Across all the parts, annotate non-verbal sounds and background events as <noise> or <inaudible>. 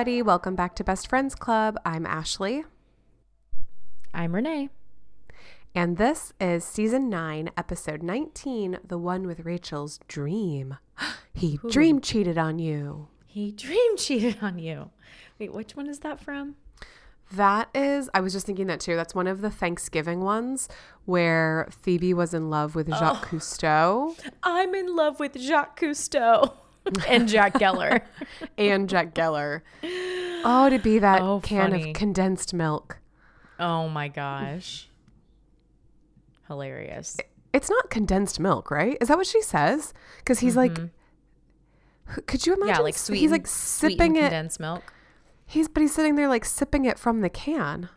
everybody. Welcome back to Best Friends Club. I'm Ashley, I'm Renee. and this is season 9, episode 19, the one with Rachel's dream. <gasps> he dream cheated on you. He dream <laughs> cheated on you. Wait, which one is that from? That is, I was just thinking that too. That's one of the Thanksgiving ones where Phoebe was in love with Jacques oh. Cousteau <laughs> I'm in love with Jacques Cousteau <laughs> <laughs> and Jack Geller. <laughs> and Jack Geller. Oh, to be that Oh, can funny. of condensed milk. oh my gosh. Hilarious. It's not condensed milk, right? Is that what she says? Because he's like, could you imagine? Mm-hmm. Yeah, like sweet. He's like sipping it. condensed milk. He's but he's sitting there like sipping it from the can.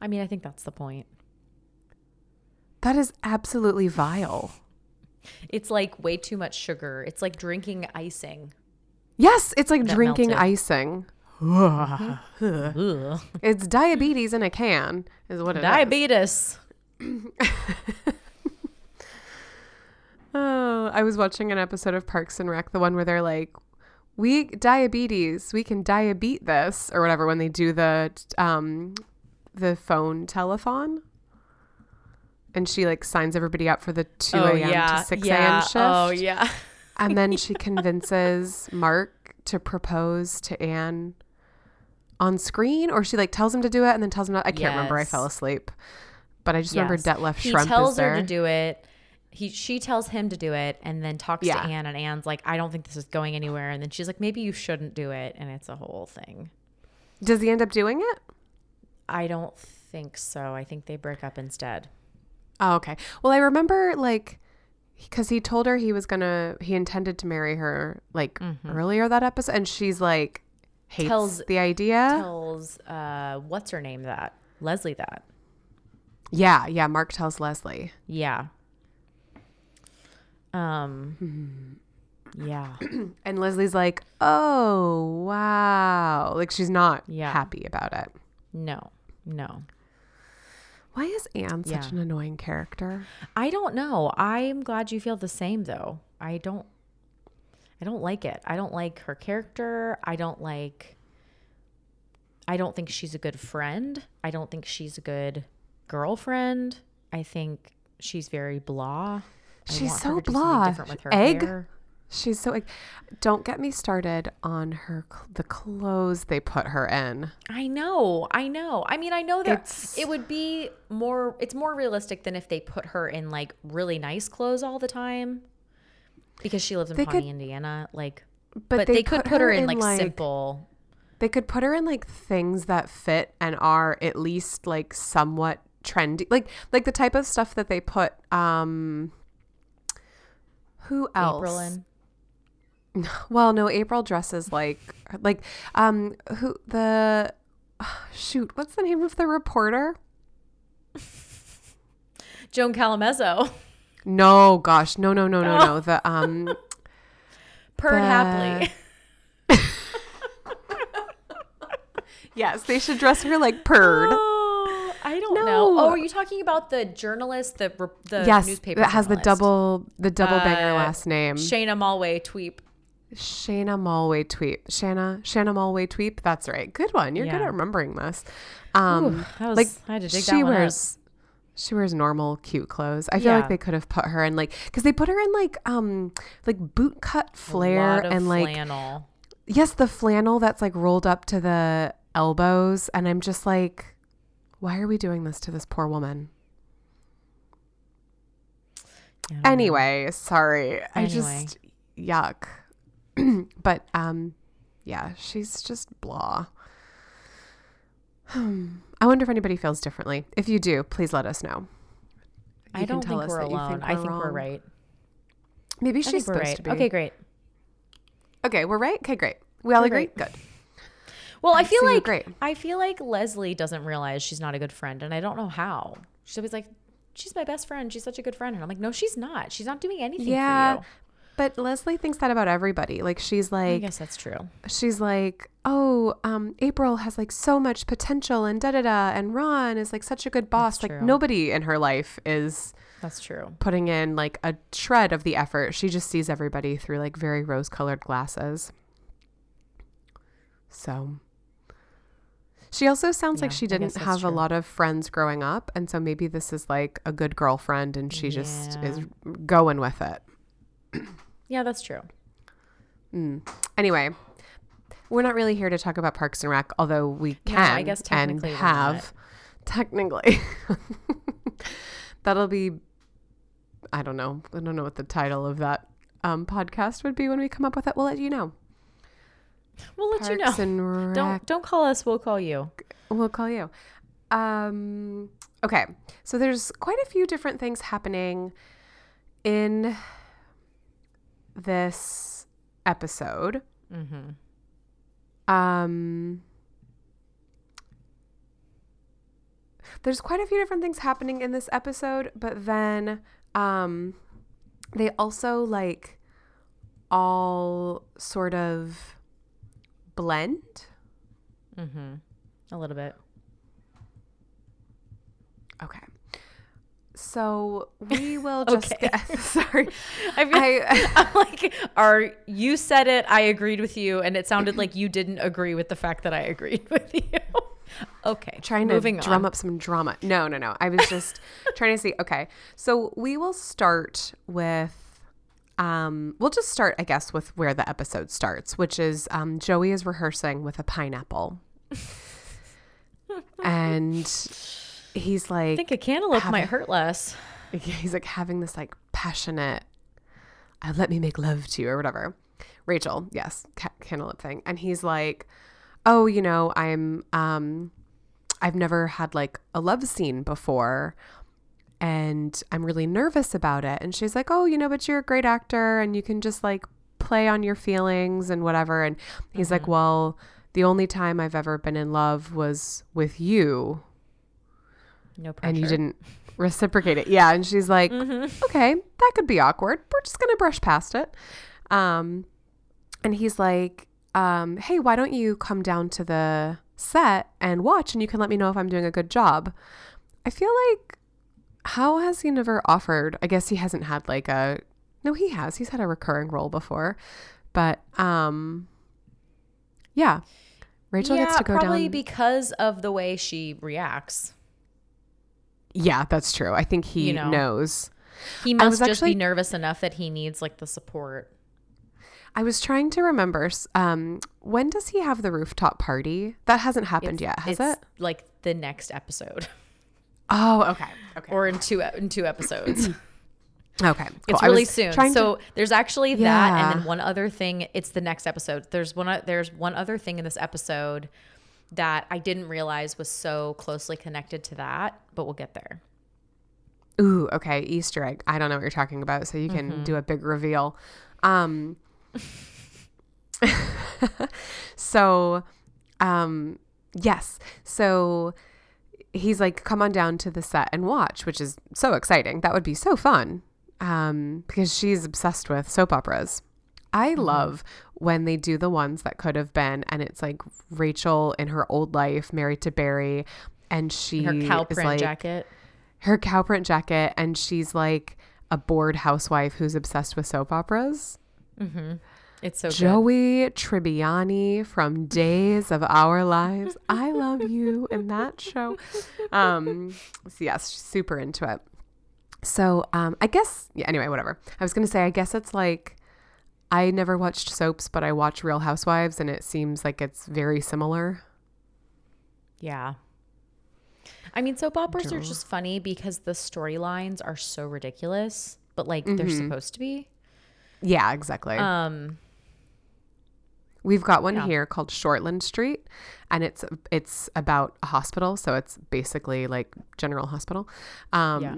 I mean, I think that's the point. That is absolutely vile. It's like way too much sugar. It's like drinking icing. Yes, it's like That drinking melted. icing. <laughs> It's diabetes in a can, is what it is. Diabetes. <laughs> Oh, I was watching an episode of Parks and Rec, the one where they're like, "We diabetes, we can diabeat this" or whatever when they do the um the phone telethon. And she like signs everybody up for the 2 a.m. to 6 a.m. shift. Oh yeah. And then <laughs> she convinces Mark to propose to Anne on screen, or she like tells him to do it and then tells him not. I can't remember. I fell asleep. But I just remember Yes. Detlef he tells her to do it. He she tells him to do it and then talks Yeah. to Anne and Anne's like, I don't think this is going anywhere. And then she's like, maybe you shouldn't do it. And it's a whole thing. Does he end up doing it? I don't think so. I think they break up instead. Oh, okay. Well, I remember like because he told her he was gonna he intended to marry her like earlier that episode, and she's like hates Tells- the idea. Tells uh what's her name that? Leslie that. yeah, yeah. Mark tells Leslie. Yeah. Um Yeah. <clears throat> And Leslie's like, "Oh, wow!" Like she's not Yeah. happy about it. No. No. Why is Anne such Yeah. an annoying character? I don't know. I'm glad you feel the same though. I don't I don't like it. I don't like her character. I don't like I don't think she's a good friend. I don't think she's a good girlfriend. I think she's very blah. I She's so her to do blah. different with her Egg? hair. She's so like, don't get me started on her the clothes they put her in. I know. I know. I mean, I know that It's- it would be more it's more realistic than if they put her in like really nice clothes all the time. Because she lives in Pawnee, could- Indiana. Like But, but, they, they, could put her in like, simple They could put her in like things that fit and are at least like somewhat trendy. Like like the type of stuff that they put um who else? April in. <sighs> Well, no, April dresses like like um who the <sighs> shoot, what's the name of the reporter? <laughs> Joan Callamezzo. No, gosh, no, no, no, no, no. The <laughs> um Perd The- Hapley. <laughs> yes, they should dress her like Perd. Oh, I don't know. Oh, are you talking about the journalist, the the yes, newspaper that has the double the double banger Uh, last name. Shayna Malwae tweep. Shanna Malwae Tweep. Shana Shana Malwae Tweep. That's right. Good one. You're good at remembering this. Um, Ooh, was- like I had to she that one up. wears she wears normal cute clothes. I feel Yeah. like they could have put her in like because they put her in like um like boot cut flare and like flannel. yes the flannel that's like rolled up to the elbows and I'm just like why are we doing this to this poor woman? Yeah, I don't. Anyway, sorry. I just yuck. <clears throat> but um yeah, she's just blah. I wonder if anybody feels differently. If you do, please let us know. I You can don't tell think us we're that you alone. I think we're right. Maybe I she's supposed right. to be. Okay, great. Okay, we're right. Okay, great. We all We're agree. great. Good. Well, I I feel like great. I feel like Leslie doesn't realize she's not a good friend, and I don't know how. She's always like, "She's my best friend. She's such a good friend," and I'm like, "No, she's not. She's not doing anything Yeah, for you." But Leslie thinks that about everybody. Like she's like I guess that's true. she's like, oh, um, April has like so much potential and da da da, and Ron is like such a good boss. That's like true. nobody in her life is That's true. putting in like a shred of the effort. She just sees everybody through like very rose colored glasses. So she also sounds like she didn't have a lot of friends growing up. And so maybe this is like a good girlfriend and she just is going with it. <clears throat> Yeah, that's true. Mm. Anyway, we're not really here to talk about Parks and Rec, although we can I guess technically we're have. Technically. <laughs> That'll be, I don't know. I don't know what the title of that um, podcast would be when we come up with it. We'll let you know. We'll let you know. And <laughs> Rec. Don't don't call us. We'll call you. We'll call you. Um, okay. So there's quite a few different things happening in this episode. Mm-hmm. Um, there's quite a few different things happening in this episode, but then um, they also like all sort of blend. Mm-hmm. A little bit. Okay. So we <laughs> will just Okay. get <laughs> sorry. I feel I <laughs> I'm like, are you said it? I agreed with you, and it sounded like you didn't agree with the fact that I agreed with you. okay, trying to moving drum on. up some drama. No, no, no. I was just trying to see. Okay. So we will start with um we'll just start I guess with where the episode starts, which is um Joey is rehearsing with a pineapple. and he's like, I think a cantaloupe have might hurt less. <laughs> he's like having this like passionate uh, let me make love to you or whatever. Rachel yes ca- cantaloupe thing. And he's like oh you know i'm um i've never had like a love scene before and i'm really nervous about it. And she's like oh you know but you're a great actor and you can just like play on your feelings and whatever. And he's like well the only time i've ever been in love was with you No pressure. and you didn't reciprocate it. Yeah. And she's like, Mm-hmm. okay, that could be awkward. We're just going to brush past it. Um, and he's like, um, hey, why don't you come down to the set and watch and you can let me know if I'm doing a good job. I feel like, how has he never offered? I guess he hasn't had like a, no, he has. He's had a recurring role before. But, um, yeah. Rachel yeah, gets to go down. probably down. because of the way she reacts. Yeah, that's true. I think he You know. knows. He must just actually- be nervous enough that he needs like the support. I was trying to remember. Um, when does he have the rooftop party? That hasn't happened yet, has it's it? like the next episode <laughs> Oh, okay, <laughs> okay, or in two in two episodes. <clears throat> okay. Cool. It's really soon. trying to- So there's actually that, and then one other thing. It's the next episode. There's one. There's one other thing in this episode that I didn't realize was so closely connected to that, but we'll get there. ooh, okay, Easter egg. I don't know what you're talking about, so you can Mm-hmm. do a big reveal. Um, <laughs> so, um, yes. So he's like, come on down to the set and watch, which is so exciting. That would be so fun. Um, because she's obsessed with soap operas. I Mm-hmm. love when they do the ones that could have been, and it's like Rachel in her old life, married to Barry, and she Her cow print like jacket. her cow print jacket, and she's like a bored housewife who's obsessed with soap operas. It's so good. Joey Tribbiani from Days of Our Lives. I love you in that show. Um, so yes, she's super into it. So um, I guess yeah. Anyway, whatever. I was gonna say I guess it's like I never watched soaps, but I watch Real Housewives, and it seems like it's very similar. Yeah. I mean, soap operas are just funny because the storylines are so ridiculous, but like they're Mm-hmm. supposed to be. Yeah, exactly. Um, We've got one Yeah. here called Shortland Street, and it's it's about a hospital, so it's basically like General Hospital. Um, Yeah.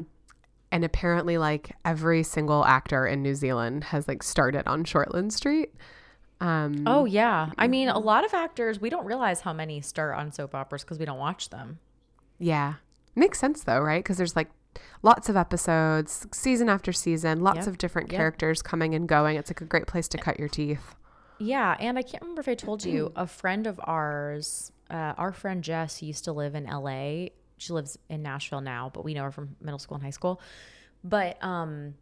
And apparently, like every single actor in New Zealand has like started on Shortland Street. Um, oh yeah. I mean, a lot of actors we don't realize how many start on soap operas because we don't watch them. yeah, makes sense though, right? Because there's like lots of episodes, season after season, lots Yep. of different Yep. characters coming and going. It's like a great place to cut your teeth. Yeah, and I can't remember if I told you a friend of ours, uh, our friend Jess used to live in LA. She lives in Nashville now, but we know her from middle school and high school. But um,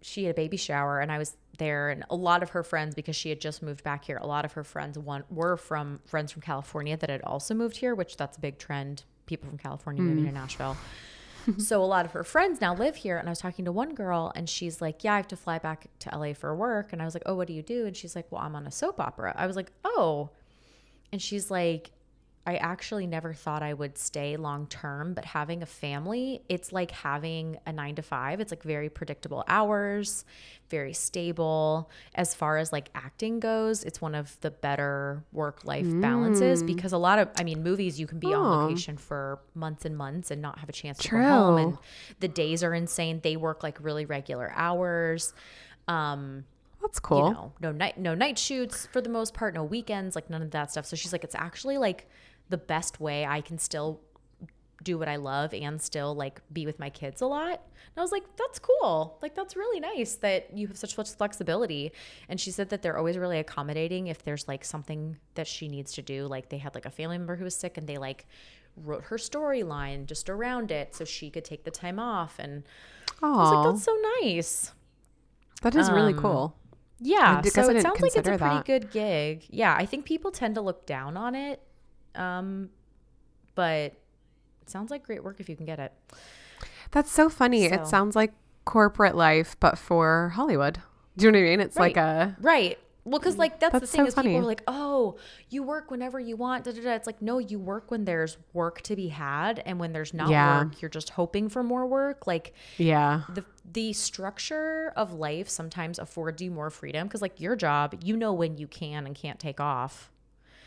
she had a baby shower and I was there and a lot of her friends because she had just moved back here a lot of her friends one were from friends from California that had also moved here which that's a big trend. People from California moving to Nashville. <laughs> So a lot of her friends now live here and I was talking to one girl and she's like yeah I have to fly back to LA for work. And I was like oh what do you do? And she's like well I'm on a soap opera. I was like oh. And she's like, I actually never thought I would stay long term, but having a family, it's like having a nine to five. It's like very predictable hours, very stable. As far as like acting goes, it's one of the better work life balances because a lot of, I mean, movies, you can be on Oh. location for months and months and not have a chance to go home. And the days are insane. They work like really regular hours. Um, That's cool. you know, no night no night shoots for the most part, no weekends, like none of that stuff. So she's like, it's actually like the best way I can still do what I love and still like be with my kids a lot. And I was like, that's cool. Like that's really nice that you have such much flexibility. And she said that they're always really accommodating if there's like something that she needs to do. Like they had like a family member who was sick and they like wrote her storyline just around it so she could take the time off. And I was like, that's so nice. that is really um, cool. Yeah, guess so it sounds like it's a pretty that. good gig. Yeah, I think people tend to look down on it, um, but it sounds like great work if you can get it. That's so funny. So- It sounds like corporate life, but for Hollywood. Do you know what I mean? It's like a Right. Well, because like that's, the That's thing so is funny. people are like, oh, you work whenever you want. Da, da, da. It's like no, you work when there's work to be had, and when there's not Yeah. work, you're just hoping for more work. Like yeah. the the structure of life sometimes affords you more freedom because like your job, you know when you can and can't take off.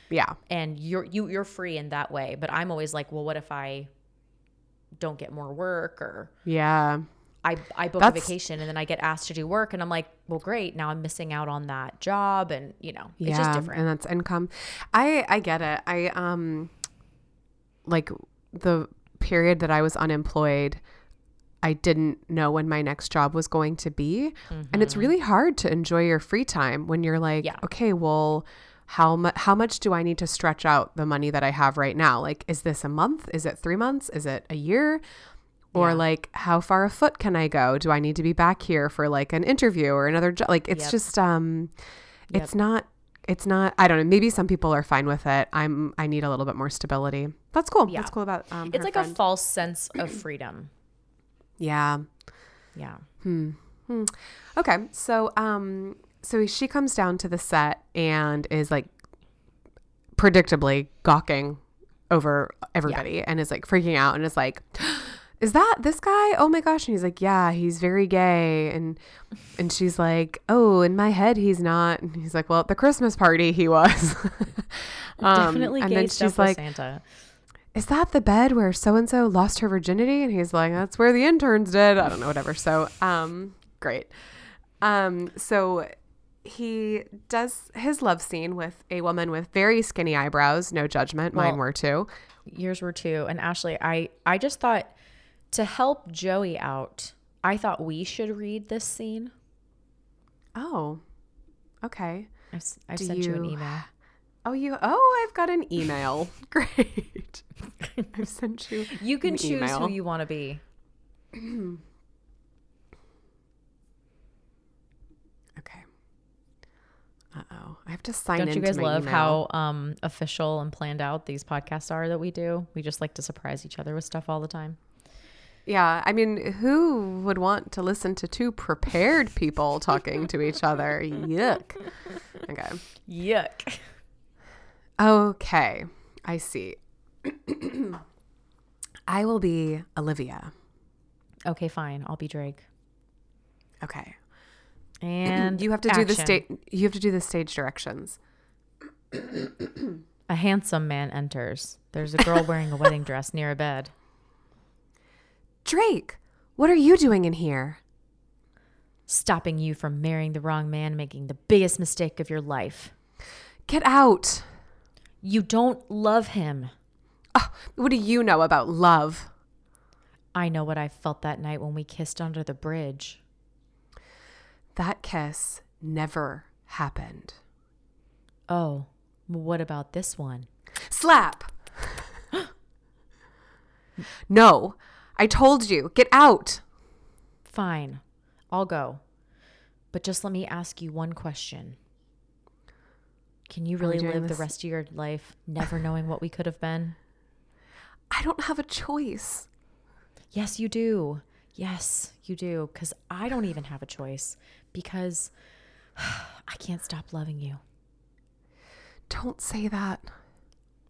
Yeah. and you're you you're free in that way but i'm always like well what if i don't get more work or Yeah. i i book That's- a vacation and then i get asked to do work and i'm like well great now i'm missing out on that job and you know it's just different and that's income. I I get it. I um like the period that I was unemployed, I didn't know when my next job was going to be, and it's really hard to enjoy your free time when you're like, Yeah. okay, well, how much how much do I need to stretch out the money that I have right now? Like, is this a month? Is it three months? Is it a year? Or Yeah. like, how far afoot can I go? Do I need to be back here for like an interview or another job? Like, it's Yep. just um, it's not it's not i don't know maybe some people are fine with it i'm i need a little bit more stability that's cool Yeah. that's cool about um it's like a false sense of freedom yeah yeah hmm. hmm. okay so um so she comes down to the set and is like predictably gawking over everybody and is like freaking out and is like <gasps> is that this guy oh my gosh and he's like yeah he's very gay and and she's like oh in my head he's not and he's like well at the christmas party he was <laughs> Um, definitely and gay then she's like santa is that the bed where so and so lost her virginity? And he's like, that's where the interns did. I don't know, whatever. So, um, great. Um, so he does his love scene with a woman with very skinny eyebrows. No judgment, mine were too. yours were too and ashley i i just thought to help joey out i thought we should read this scene Oh, okay. i've, s- I've sent you, an email Oh, you. Oh, I've got an email. <laughs> Great. <laughs> I've sent you. you can an choose email. who you want to be <clears throat> Okay. Uh oh. I have to sign in. Don't you guys love email. how um, official and planned out these podcasts are that we do? We just like to surprise each other with stuff all the time. Yeah, I mean, who would want to listen to two prepared people <laughs> talking to each other? Yuck. Okay. Yuck. Okay. I see. <clears throat> I will be Olivia. Okay, fine. I'll be Drake. Okay. And You have to do the action. state you have to do the stage directions. A handsome man enters. There's a girl wearing a wedding dress near a bed. Drake, what are you doing in here? Stopping you from marrying the wrong man, making the biggest mistake of your life. Get out. You don't love him. Oh, what do you know about love? I know what I felt that night when we kissed under the bridge. That kiss never happened. Oh, what about this one? Slap. <gasps> no. I told you. Get out. Fine. I'll go. But just let me ask you one question. Can you really live the rest of your life never knowing what we could have been? I don't have a choice. Yes, you do. Yes, you do. Because I don't even have a choice because <sighs> I can't stop loving you. Don't say that.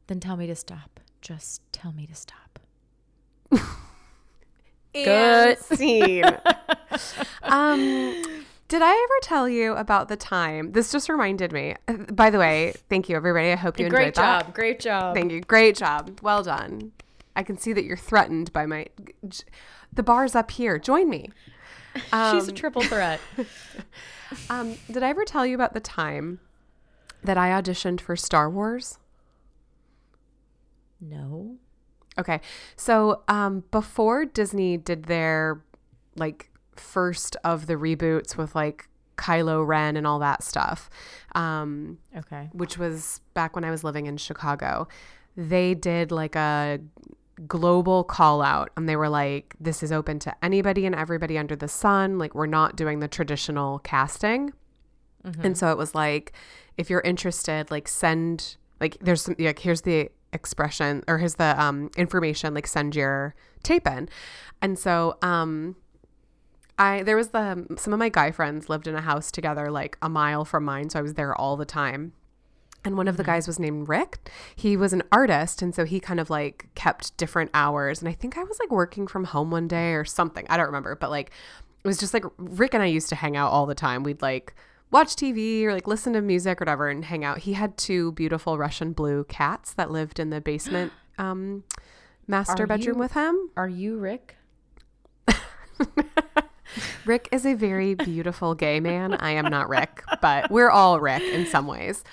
Then tell me to stop. Just tell me to stop. <laughs> Good scene. <laughs> um, did I ever tell you about the time? This just reminded me. By the way, thank you, everybody. I hope you enjoyed Great that. job. Great job. Thank you. Great job. Well done. I can see that you're threatened by my. The bar's up here. Join me. <laughs> She's a triple threat. <laughs> Um, did I ever tell you about the time that I auditioned for Star Wars? no. Okay. So, um, before Disney did their like first of the reboots with like Kylo Ren and all that stuff, um, Okay. which was back when I was living in Chicago, they did like a global call out and they were like, this is open to anybody and everybody under the sun. Like, we're not doing the traditional casting. And so it was like, if you're interested, like send like there's some like here's the expression or here's the um information, like send your tape in. And so um I there was the some of my guy friends lived in a house together like a mile from mine, so I was there all the time. And one of the guys was named Rick. He was an artist, and so he kind of like kept different hours. And I think I was like working from home one day or something. I don't remember, but like it was just like Rick and I used to hang out all the time. We'd like watch TV or like listen to music or whatever and hang out. He had two beautiful Russian blue cats that lived in the basement <gasps> um, master Are bedroom you- with him. Are you Rick? <laughs> Rick is a very beautiful gay man. I am not Rick, but we're all Rick in some ways.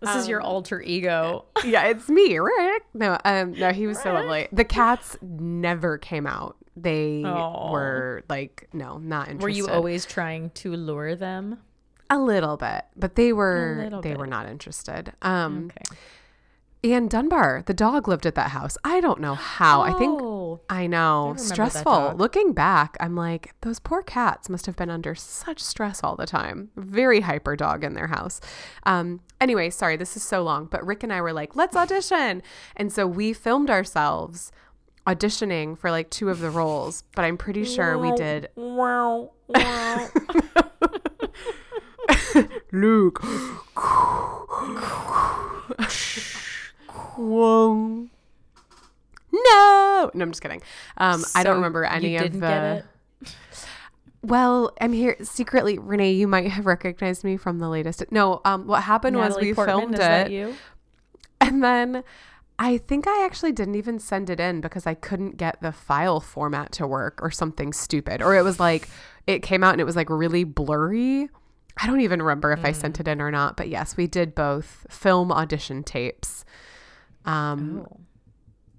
This is your alter ego. <laughs> Yeah, it's me, Rick. No, um, no, he was so lovely. The cats never came out. They Aw. were like, no, not interested. Were you always trying to lure them? a little bit? But they were they bit. were not interested. Um, Okay. and Dunbar, the dog, lived at that house. I don't know how. I think I know that stressful. Looking back, I'm like those poor cats must have been under such stress all the time. Very hyper dog in their house. Um, anyway, sorry, this is so long, but Rick and I were like, let's audition, and so we filmed ourselves auditioning for like two of the roles. But I'm pretty sure we did. Wow. <laughs> Wow. Luke. <laughs> Whoa. No, no, I'm just kidding. Um, I don't remember any of the. Well, I'm here secretly, Renee. You might have recognized me from the latest. No, um, what happened was we Portman, filmed it, and then I think I actually didn't even send it in because I couldn't get the file format to work or something stupid, or it was like it came out and it was like really blurry. I don't even remember if I sent Mm. it in or not, but yes, we did both film audition tapes. Um, Oh.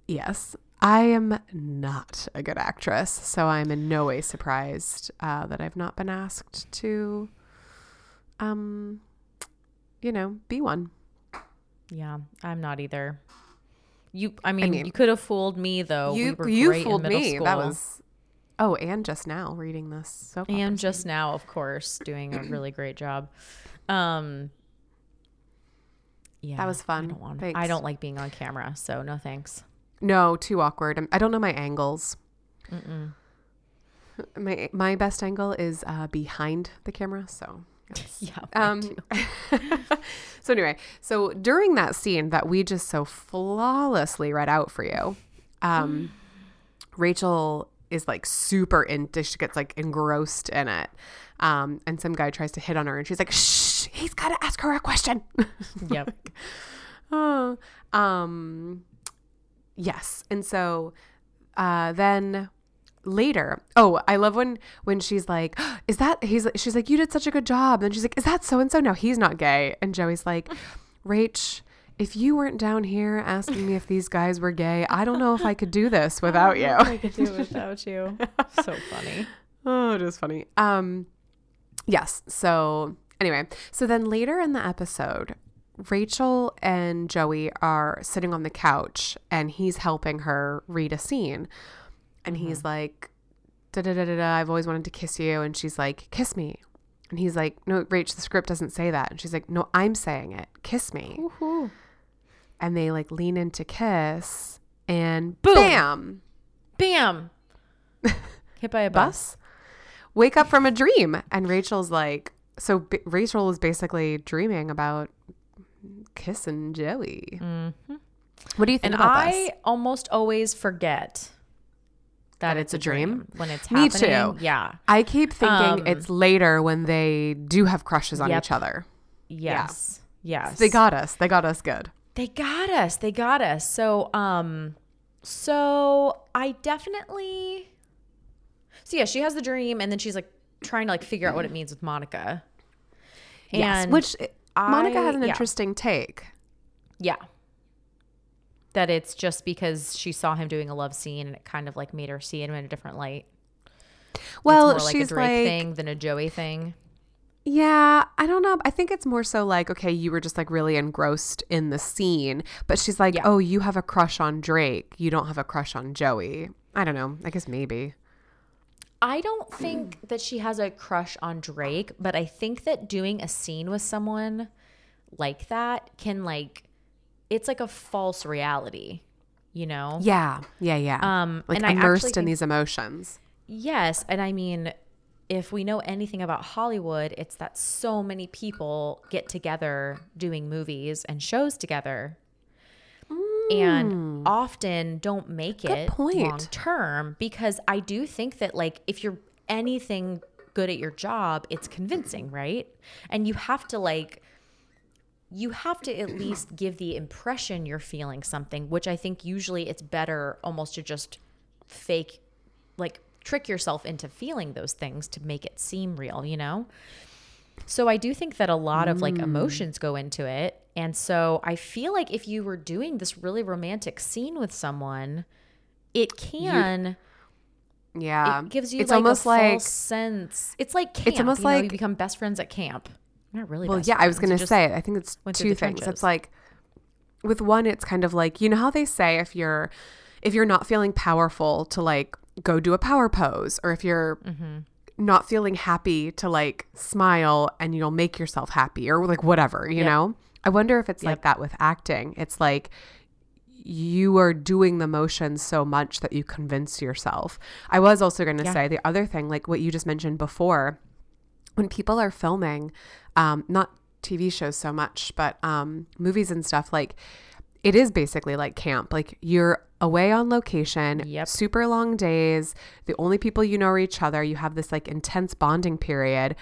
Yes. I am not a good actress, so I'm in no way surprised uh, that I've not been asked to, um, you know, be one. Yeah, I'm not either. You, I mean, mean, you could have fooled me though. you we you fooled me. School. That was oh, and just now reading this opera and just now, of course, doing a <clears throat> really great job. Um, yeah, that was fun. I don't, want, I don't like being on camera, so no thanks. No too awkward. I'm, I don't know my angles. Mm-mm. My my best angle is uh, behind the camera, so. yes. <laughs> Yeah. Um, um, <laughs> so anyway, so during that scene that we just so flawlessly read out for you, um, <gasps> Rachel is like super into. She gets like engrossed in it, um, and some guy tries to hit on her, and she's like, "Shh, he's got to ask her a question." <laughs> yep. oh, um, yes, and so uh, then later oh i love when when she's like <gasps> is that he's she's like you did such a good job. And she's like is that so and so no he's not gay. And joey's like <laughs> rach if you weren't down here asking me if these guys were gay i don't know if i could do this <laughs> without you. I could do it without you. <laughs> so funny. oh it is funny. Um yes. So anyway. So then later in the episode rachel and joey are sitting on the couch and he's helping her read a scene and he's mm-hmm. like da da da da da i've always wanted to kiss you and she's like kiss me And he's like, No, Rach, the script doesn't say that. And she's like, No, I'm saying it. Kiss me. Woohoo. And they like lean in to kiss and Boom. bam, Bam. <laughs> Hit by a bus. bus. Wake up from a dream. And Rachel's like, So B- Rachel is basically dreaming about kissing Joey. What do you think Mm-hmm. And about I this? almost always forget that, That it's a dream? when it's Me too. Yeah. I keep thinking Um, it's later when they do have crushes on Yep. each other. Yes. Yes. They got us. They got us good. They got us. They got us. So, um, so I definitely. So yeah, she has the dream, and then she's like trying to like figure out what it means with Monica. yes, And which Monica I- has an yeah. interesting take. Yeah. That it's just because she saw him doing a love scene, and it kind of like made her see him in a different light. Well, it's more like she's a Drake like, thing than a Joey thing. yeah, I don't know. I think it's more so like, okay, you were just like really engrossed in the scene, but she's like, Yeah. oh, you have a crush on Drake. You don't have a crush on Joey. I don't know. I guess maybe. I don't think <clears throat> that she has a crush on Drake, but I think that doing a scene with someone like that can like it's like a false reality, you know? Yeah, yeah, yeah. Um like and immersed in think- these emotions. Yes, and I mean if we know anything about Hollywood, it's that so many people get together doing movies and shows together and often don't make it Hmm. point. long term because I do think that like if you're anything good at your job, it's convincing, right? And you have to like you have to at least give the impression you're feeling something, which I think usually it's better almost to just fake like trick yourself into feeling those things to make it seem real, you know? So I do think that a lot of like emotions go into it. And so I feel like if you were doing this really romantic scene with someone, it can Yeah. it gives you it's like almost a like sense. It's like camp. almost you know, you become best friends at camp. Not really. Well, yeah, I was going to say, I think it's two things. It's like with one, it's kind of like, you know how they say if you're if you're not feeling powerful to like go do a power pose or if you're Mm-hmm. not feeling happy to like smile and you'll make yourself happy or like whatever, you Yep. know? I wonder if it's like that with acting. It's like you are doing the motions so much that you convince yourself. I was also going to Yeah. say the other thing, like what you just mentioned before, when people are filming, um, not TV shows so much, but um, movies and stuff, like it is basically like camp. Like you're away on location, Yep. super long days. The only people you know are each other. You have this like intense bonding period.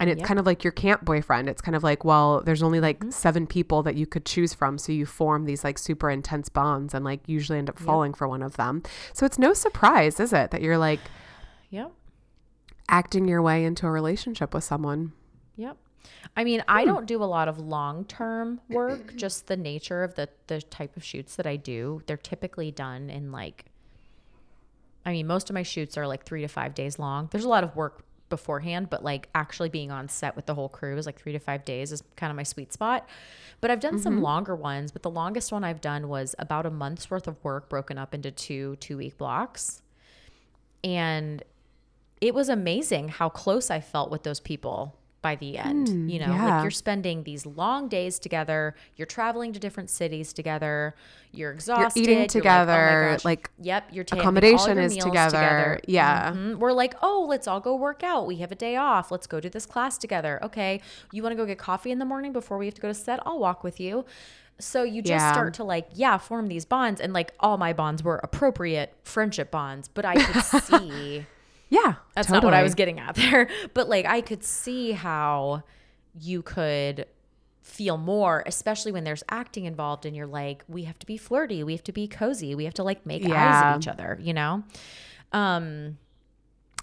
And it's Yep. kind of like your camp boyfriend. It's kind of like, well, there's only like Mm-hmm. seven people that you could choose from. So you form these like super intense bonds and like usually end up falling for one of them. So it's no surprise, is it, that you're like Yep. acting your way into a relationship with someone? Yep. I mean, Hmm. I don't do a lot of long term work, just the nature of the, the type of shoots that I do. They're typically done in like, I mean, most of my shoots are like three to five days long. There's a lot of work beforehand, but like actually being on set with the whole crew is like three to five days is kind of my sweet spot. But I've done Mm-hmm. some longer ones, but the longest one I've done was about a month's worth of work broken up into two two week blocks. And it was amazing how close I felt with those people by the end. you know, yeah. like you're spending these long days together, you're traveling to different cities together, you're exhausted, eating you're like, oh together, like, yep, you're taking accommodation your is meals together. Yeah. Mhm. We're like, oh, let's all go work out. We have a day off. Let's go do this class together. Okay, you want to go get coffee in the morning before we have to go to set? I'll walk with you. So you just Yeah. start to like, yeah, form these bonds, and like all my bonds were appropriate friendship bonds, but I could <laughs> see. Yeah. That's not what I was getting at <laughs> there. But like I could see how you could feel more, especially when there's acting involved and you're like, we have to be flirty, we have to be cozy, we have to like make eyes Yeah. at each other, you know? Um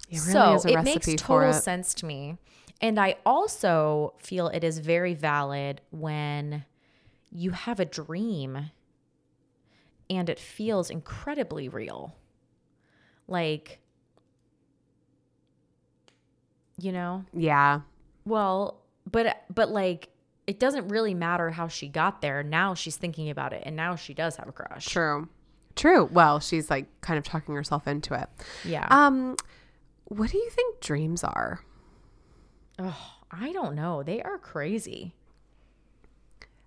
It really so it makes total it. sense to me. And I also feel it is very valid when you have a dream and it feels incredibly real. Like, you know, Yeah. well, but but like it doesn't really matter how she got there. Now she's thinking about it and now she does have a crush. True. True. Well, she's like kind of talking herself into it. Yeah. Um, what do you think dreams are? oh, I don't know. They are crazy.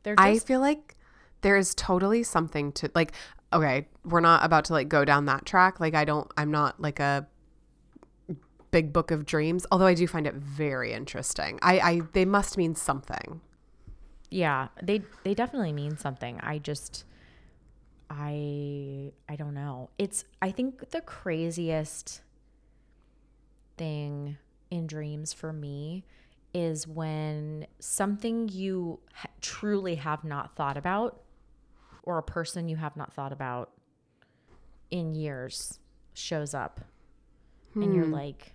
They're I feel like there is totally something to like okay, we're not about to like go down that track. Like I don't I'm not like a big book of dreams, although I do find it very interesting. I I they must mean something. yeah, they they definitely mean something. I just I I don't know. It's I think the craziest thing in dreams for me is when something you ha- truly have not thought about or a person you have not thought about in years shows up and you're hmm. like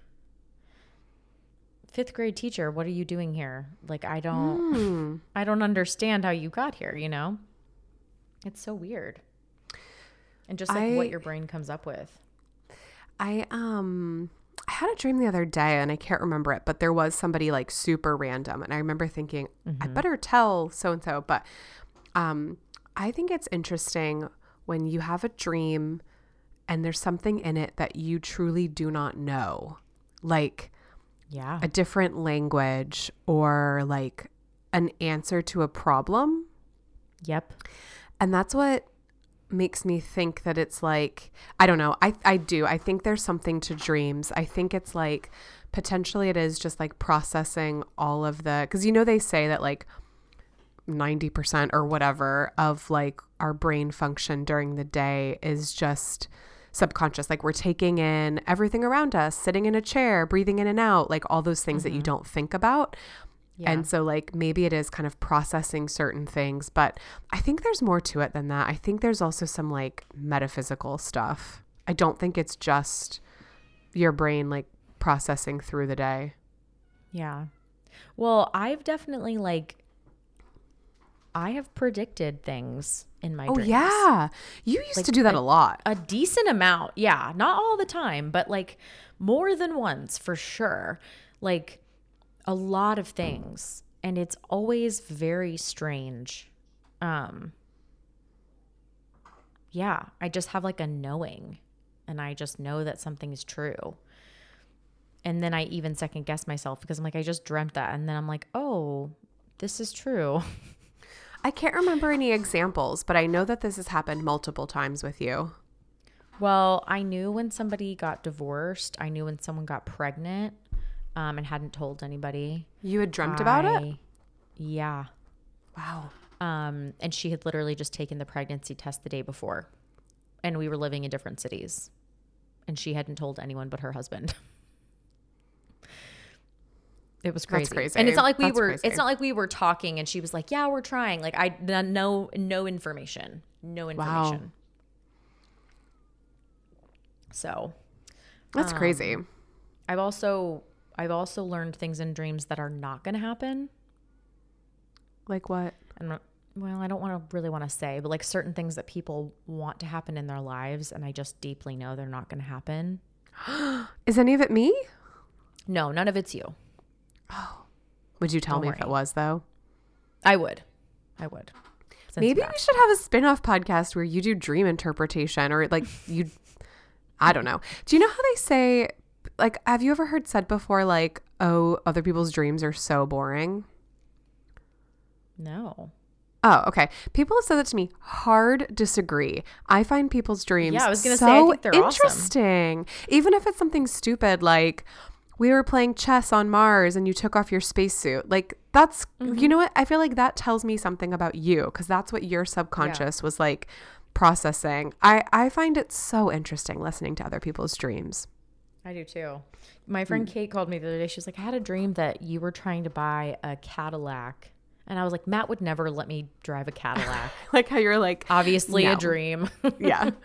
fifth grade teacher what are you doing here? Like i don't Hmm. <laughs> i don't understand how you got here you know? It's so weird. And just like I- what your brain comes up with. I um I had a dream the other day and I can't remember it, but there was somebody like super random and I remember thinking I better tell so and so, but um I think it's interesting when you have a dream and there's something in it that you truly do not know. Like yeah a different language or like an answer to a problem. yep And that's what makes me think that it's like I don't know. I I do. I think there's something to dreams. I think it's like potentially it is just like processing all of the cuz you know they say that like 90% or whatever of like our brain function during the day is just subconscious like we're taking in everything around us sitting in a chair breathing in and out like all those things that you mm-hmm. don't think about yeah and so, like, maybe it is kind of processing certain things, but I think there's more to it than that. I think there's also some like metaphysical stuff. I don't think it's just your brain like processing through the day. Yeah. Well, I've definitely like I have predicted things in my Oh, dreams. yeah. You used Like, to do that a lot. A decent amount. Yeah, not all the time, but like more than once for sure. Like a lot of things and it's always very strange. Um Yeah, I just have like a knowing and I just know that something is true. And then I even second guess myself because I'm like, I just dreamt that. And then I'm like, oh, this is true. <laughs> I can't remember any examples, but I know that this has happened multiple times with you. Well, I knew when somebody got divorced. I knew when someone got pregnant um, and hadn't told anybody. You had dreamt about it? Yeah. Wow. Um, and she had literally just taken the pregnancy test the day before. And we were living in different cities. And she hadn't told anyone but her husband. <laughs> It was crazy. crazy. And it's not like we That's were crazy. it's not like we were talking and she was like, "Yeah, we're trying." Like I no no information. No information. Wow. So, That's um, crazy. I've also I've also learned things in dreams that are not going to happen. Like what? And well, I don't want to really want to say, but like certain things that people want to happen in their lives and I just deeply know they're not going to happen. <gasps> Is any of it me? No, none of it's you. Oh, would you tell Don't me if it was though? I would. I would. Since Maybe we should have a spin-off podcast where you do dream interpretation or like you I don't know. Do you know how they say like have you ever heard said before like oh other people's dreams are so boring? No. Oh, okay. People have said that to me. Hard disagree. I find people's dreams Yeah, I was gonna so say, I think they're awesome. interesting. Even if it's something stupid like we were playing chess on Mars and you took off your spacesuit. Like that's Mm-hmm. you know what? I feel like that tells me something about you because that's what your subconscious was like processing. I I find it so interesting listening to other people's dreams. I do too. My friend Kate called me the other day. She was like, I had a dream that you were trying to buy a Cadillac. And I was like, Matt would never let me drive a Cadillac. <laughs> Like how you're like Obviously, No. a dream. yeah. <laughs>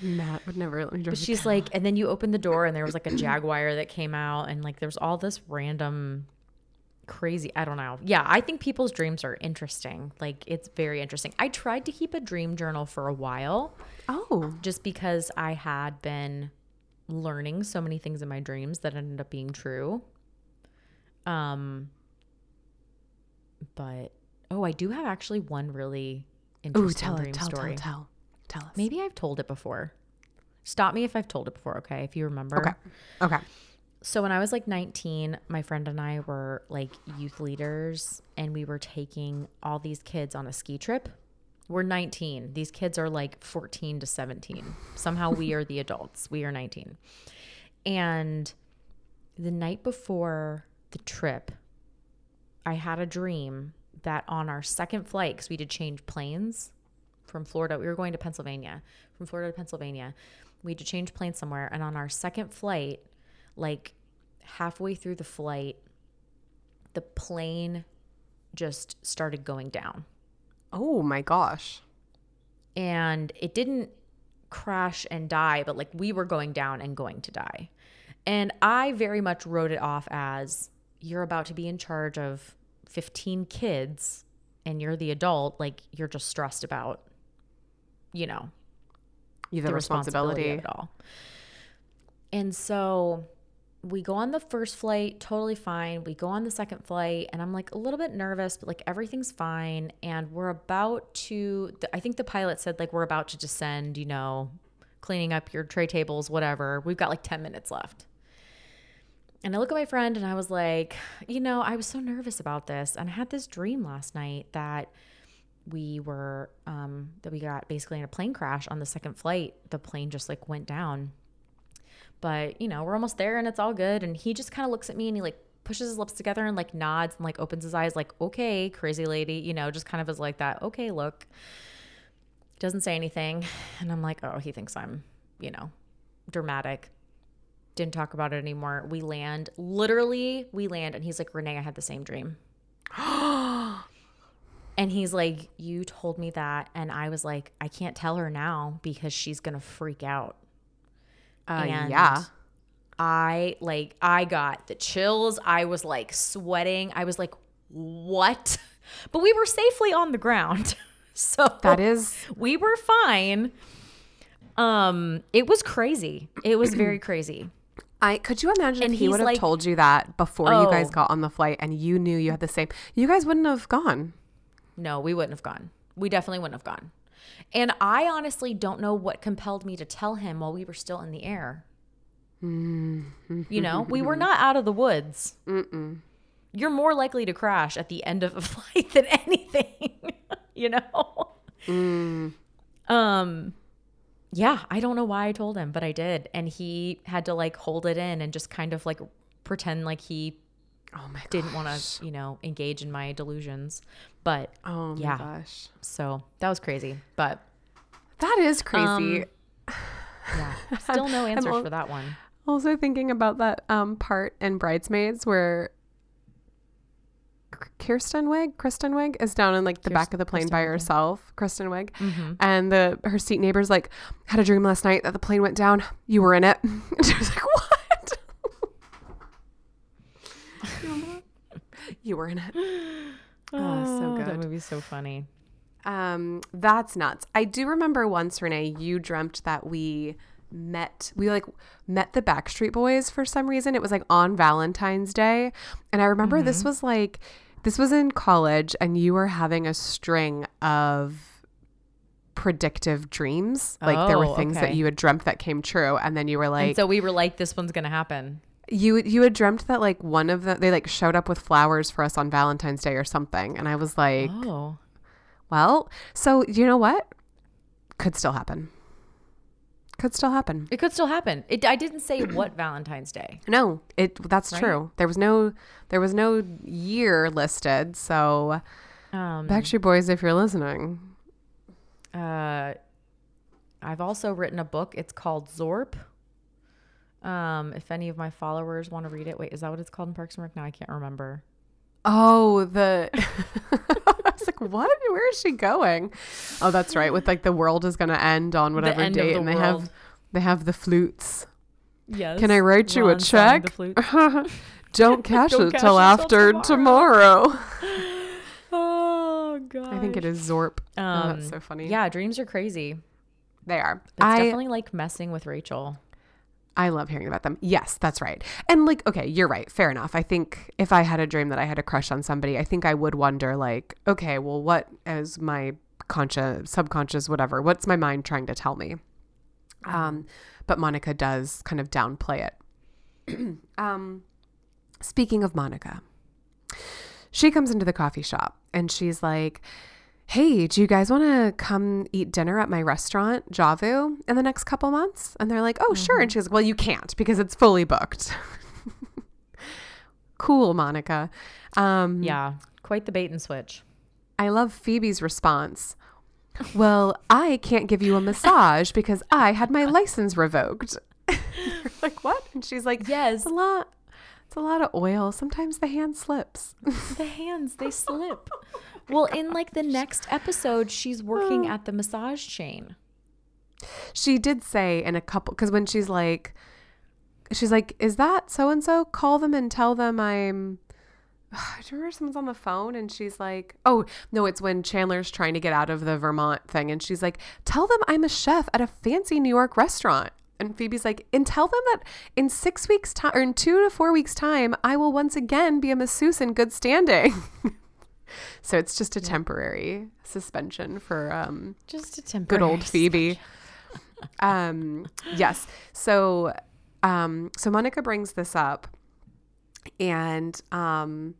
Matt would never let me drive. But she's like, and then you opened the door and there was like a Jaguar that came out and like there's all this random crazy, I don't know. Yeah, I think people's dreams are interesting. Like it's very interesting. I tried to keep a dream journal for a while Oh, just because I had been learning so many things in my dreams that ended up being true. Um but oh, I do have actually one really Ooh, interesting tell dream it, tell, story. tell, tell, tell us. Maybe I've told it before. Stop me if I've told it before, okay? If you remember. Okay. Okay. So when I was like 19, my friend and I were like youth leaders and we were taking all these kids on a ski trip. We're 19. These kids are like 14 to 17. Somehow we are the adults. We are 19. And the night before the trip, I had a dream that on our second flight, because we did change planes from Florida, we were going to Pennsylvania, from Florida to Pennsylvania. We had to change planes somewhere. And on our second flight, like halfway through the flight, the plane just started going down. Oh my gosh. And it didn't crash and die, but like we were going down and going to die. And I very much wrote it off as you're about to be in charge of 15 kids and you're the adult, like you're just stressed about, you know, You have the, responsibility. of it all. And so we go on the first flight, totally fine. We go on the second flight, and I'm like a little bit nervous, but like everything's fine. And we're about to, I think the pilot said, like, we're about to descend, you know, cleaning up your tray tables, whatever. We've got like 10 minutes left. And I look at my friend and I was like, you know, I was so nervous about this. And I had this dream last night that we were, um, that we got basically in a plane crash on the second flight. The plane just like went down but, you know, we're almost there and it's all good. And he just kind of looks at me and he like pushes his lips together and like nods and like opens his eyes, like, okay, crazy lady, you know, just kind of is like that, okay, look. Doesn't say anything. And I'm like, oh, he thinks I'm, you know, dramatic. Didn't talk about it anymore. We land, literally, we land, and he's like, Renee, I had the same dream. <gasps> <gasps> <gasps> and he's like, You told me that. And I was like, I can't tell her now because she's going to freak out. Uh, And yeah. I like I got the chills. I was like sweating. I was like, "What?" <laughs> But we were safely on the ground. <laughs> So That is we were fine. Um it was crazy. It was very <clears throat> crazy. I could you imagine And if he would have like- told you that before you guys Oh. got on the flight and you knew you had the same you guys wouldn't have gone. No, we wouldn't have gone. We definitely wouldn't have gone. And I honestly don't know what compelled me to tell him while we were still in the air. You know, we were not out of the woods. You're more likely to crash at the end of a <laughs> flight than anything, <laughs> you know? Um, yeah, I don't know why I told him, but I did. And he had to like hold it in and just kind of like pretend like he Oh my didn't want to, you know, engage in my delusions. But Oh my yeah. gosh. so that was crazy. But That is crazy. Um, <laughs> yeah, still no answers for that one. also thinking about that um, part in Bridesmaids where Kirsten Wiig, Kristen Wiig is down in like the back of the plane Kristen by yeah. herself, Kristen Wiig, Mm-hmm. and the her seat neighbor's like had a dream last night that the plane went down. You were in it. <laughs> And she was like, "What?" You remember that? You were in it. <gasps> Oh, so good. That movie's so funny. Um, that's nuts. I do remember once, Renee, you dreamt that we met we like met the Backstreet Boys for some reason. It was like on Valentine's Day. And I remember Mm-hmm. this was like this was in college and you were having a string of predictive dreams. Like there were Oh, things that you had dreamt that came true and then you were like and so we were like, this one's gonna happen. You you had dreamt that like one of them they like showed up with flowers for us on Valentine's Day or something. And I was like, Oh, well, so you know what? Could still happen. Could still happen. it could still happen. It, I didn't say <clears throat> what Valentine's Day. No, it that's Right? true. There was no there was no year listed. So Um, Backstreet Boys, if you're listening, uh, I've also written a book. It's called Zorp. Um, if any of my followers want to read it, wait, is that what it's called in Parks and Rec? Now I can't remember. oh the. <laughs> I was like, what? Where is she going? Oh, that's right. With like the world is gonna end on whatever end date, the and they have they have the flutes. Yes. Can I write you a Ron check? <laughs> Don't <laughs> cash Don't it cash till after till tomorrow. Oh god. I think it is Zorp. oh, Um, that's so funny. Yeah, dreams are crazy. they are. It's I definitely like messing with Rachel. I love hearing about them. Yes, that's right. And like, okay, you're right. Fair enough. I think if I had a dream that I had a crush on somebody, I think I would wonder, like, okay, well, what is my conscious, subconscious, whatever? What's my mind trying to tell me? Um, but Monica does kind of downplay it. <clears throat> um, speaking of Monica, she comes into the coffee shop and she's like, Hey, do you guys want to come eat dinner at my restaurant, Javu, in the next couple months? And they're like, Oh, sure. And she goes, Well, you can't because it's fully booked. <laughs> cool, Monica. Um, Yeah, quite the bait and switch. I love Phoebe's response. Well, I can't give you a massage <laughs> because I had my license revoked. <laughs> Like, what? And she's like, Yes. it's a lot. It's a lot of oil. Sometimes the hand slips. The hands, they slip. Well, in like the next episode, she's working oh. at the massage chain. she did say in a couple because when she's like, she's like, is that so and so? Call them and tell them I'm. Do you remember someone's on the phone and she's like, oh, no, it's when Chandler's trying to get out of the Vermont thing. And she's like, tell them I'm a chef at a fancy New York restaurant. And Phoebe's like, and tell them that in six weeks' time or in two to four weeks' time, I will once again be a masseuse in good standing. <laughs> so it's just a temporary suspension for um, Just a temporary. good old Phoebe. <laughs> um, yes. So, um, so Monica brings this up, and um,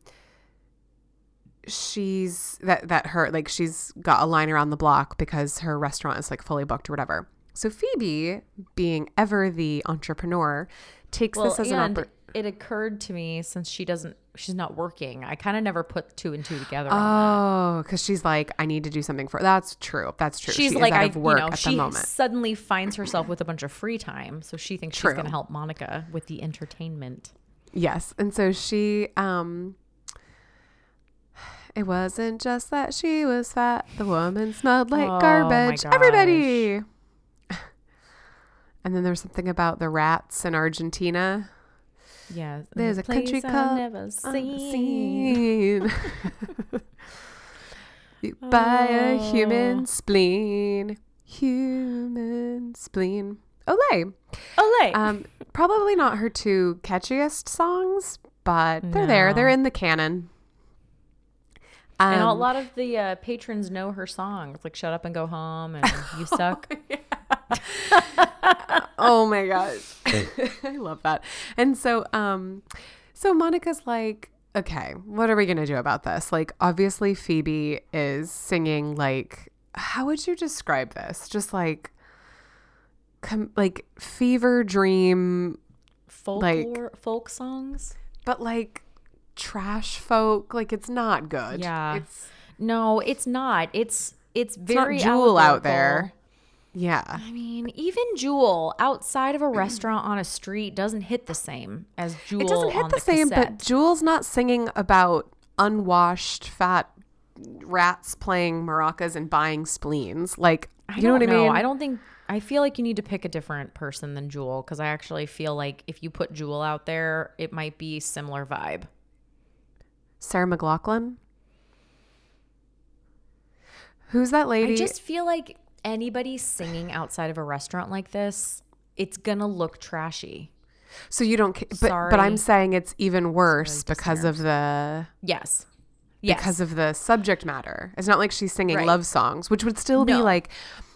she's that that her like she's got a line around the block because her restaurant is like fully booked or whatever. So Phoebe, being ever the entrepreneur, takes Well, this as an and oppor- it occurred to me since she doesn't, she's not working. I kind of never put two and two together. Oh, because she's like, I need to do something for. That's true. That's true. She's She like, out I, of work you know, at she the moment. suddenly finds herself with a bunch of free time, so she thinks True. she's going to help Monica with the entertainment. Yes. And so she um it wasn't just that she was fat. The woman smelled like Oh, garbage. Everybody. <laughs> And then there's something about the rats in Argentina. Yeah, There's a country I've never seen. Unseen. <laughs> You By a Oh. human spleen. Human spleen. Olay. Olay. Um, probably not her two catchiest songs, but they're there. They're in the canon. and a Um, lot of the uh, patrons know her songs, like "Shut Up and Go Home" and "You <laughs> Suck." oh my gosh, <laughs> I love that. And so, um, so Monica's like, okay, what are we gonna do about this? Like, obviously, Phoebe is singing like, how would you describe this? Just like, com- like fever dream, Folklore, folk songs. but like trash folk. Like, it's not good. Yeah. it's No, it's not. It's it's not very Jewel out there. Yeah. I mean, even Jewel outside of a restaurant on a street doesn't hit the same as Jewel. It doesn't hit on the, same, but. Jewel's not singing about unwashed fat rats playing maracas and buying spleens. Like, I you know what I mean? I don't think. I feel like you need to pick a different person than Jewel because I actually feel like if you put Jewel out there, it might be similar vibe. Sarah McLachlan. Who's that lady? I just feel like anybody singing outside of a restaurant like this, it's gonna look trashy. so you don't, but but I'm saying it's even worse Sorry, because of the Yes. Yes. because of the subject matter. It's not like she's singing Right. love songs, which would still be like.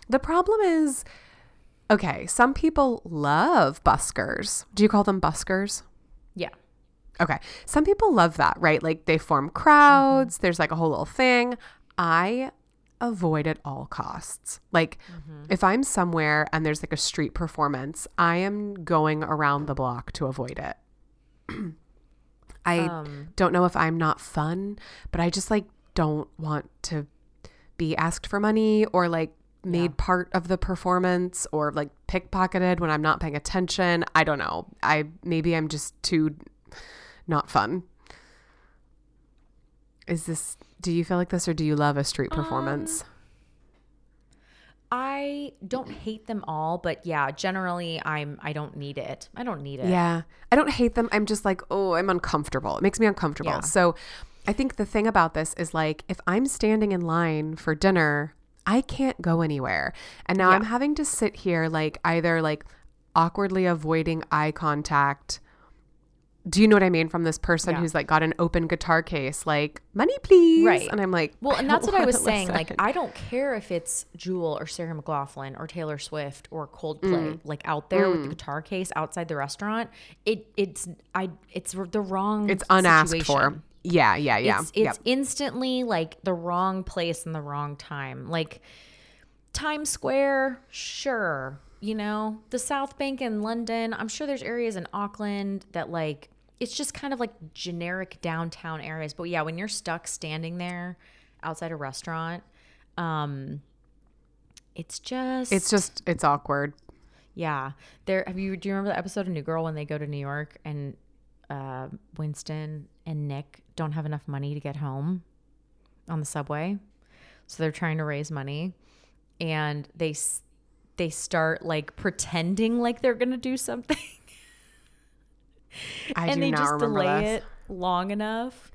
The problem is, okay, some people love buskers. Do you call them buskers? yeah. Okay. Some people love that, right? Like they form crowds, there's like a whole little thing. I avoid at all costs. Like if I'm somewhere and there's like a street performance, I am going around the block to avoid it. <clears throat> I Um, don't know if I'm not fun, but I just like don't want to be asked for money or like made part of the performance or like pickpocketed when I'm not paying attention. I don't know. I maybe I'm just too not fun. Is this do you feel like this or do you love a street performance? Um, I don't hate them all, but yeah, generally I'm I don't need it. I don't need it. Yeah. I don't hate them. I'm just like, oh, I'm uncomfortable. It makes me uncomfortable. Yeah. So I think the thing about this is like, if I'm standing in line for dinner, I can't go anywhere. And now I'm having to sit here, like, either like awkwardly avoiding eye contact do you know what I mean? From this person Yeah. who's like got an open guitar case, like money, please. Right. And I'm like, Well, and that's what I was <laughs> saying. Like. I don't care if it's Jewel or Sarah McLachlan or Taylor Swift or Coldplay, Mm. like out there with the guitar case outside the restaurant. It it's I it's the wrong. it's unasked for. Yeah, yeah, yeah. It's, it's yep. instantly like the wrong place and the wrong time. Like Times Square, sure. You know, the South Bank in London. I'm sure there's areas in Auckland that like it's just kind of like generic downtown areas. But yeah, when you're stuck standing there outside a restaurant, um it's just It's just it's awkward. yeah. There have you do you remember the episode of New Girl when they go to New York and uh, Winston and Nick don't have enough money to get home on the subway? So they're trying to raise money and they they start like pretending like they're going to do something I and they just delay this. it long enough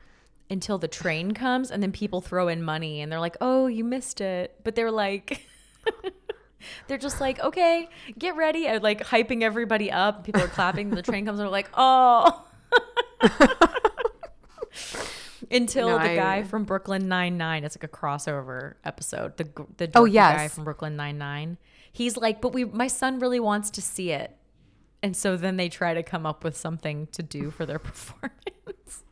until the train comes and then people throw in money and they're like, "Oh, you missed it." But they're like <laughs> they're just like, "Okay, get ready." And like hyping everybody up. People are clapping. the train comes and they're like, "Oh." <laughs> Until No, the I- guy from Brooklyn Nine Nine, it's like a crossover episode. The the Oh, dorky guy from Brooklyn Nine Nine, he's like, but we, my son really wants to see it, and so then they try to come up with something to do for their <laughs> performance.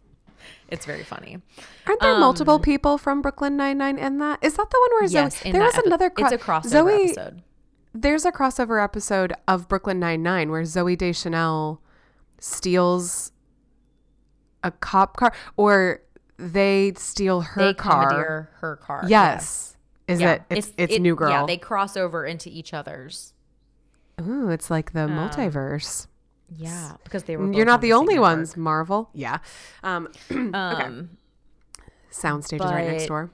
it's very funny. Aren't there multiple people from Brooklyn Nine Nine in that? Is that the one where Um, Yes, Zooey? There was epi- another. it's a cro- crossover Zooey, episode. There's a crossover episode of Brooklyn Nine Nine where Zooey Deschanel steals a cop car, or they steal her They car. her car. Yes. Is Yeah. it? It's it's, it- New Girl. Yeah, they cross over into each other's. Ooh, it's like the multiverse. Yeah, because they were. You're not on the, same only network. ones, Marvel. Yeah. Um, <clears throat> Um, soundstage is right next door.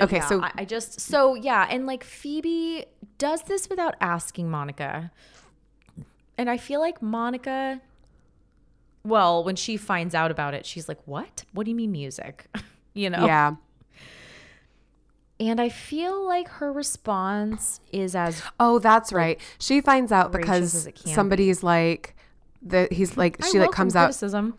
Okay, yeah, so- I, I just so yeah, and like Phoebe does this without asking Monica, and I feel like Monica. Well, when she finds out about it, she's like, "What? What do you mean music?" <laughs> you know. Yeah. And I feel like her response is as Oh, that's right. She finds out because can be. somebody's like, the he's like I she like welcome comes out.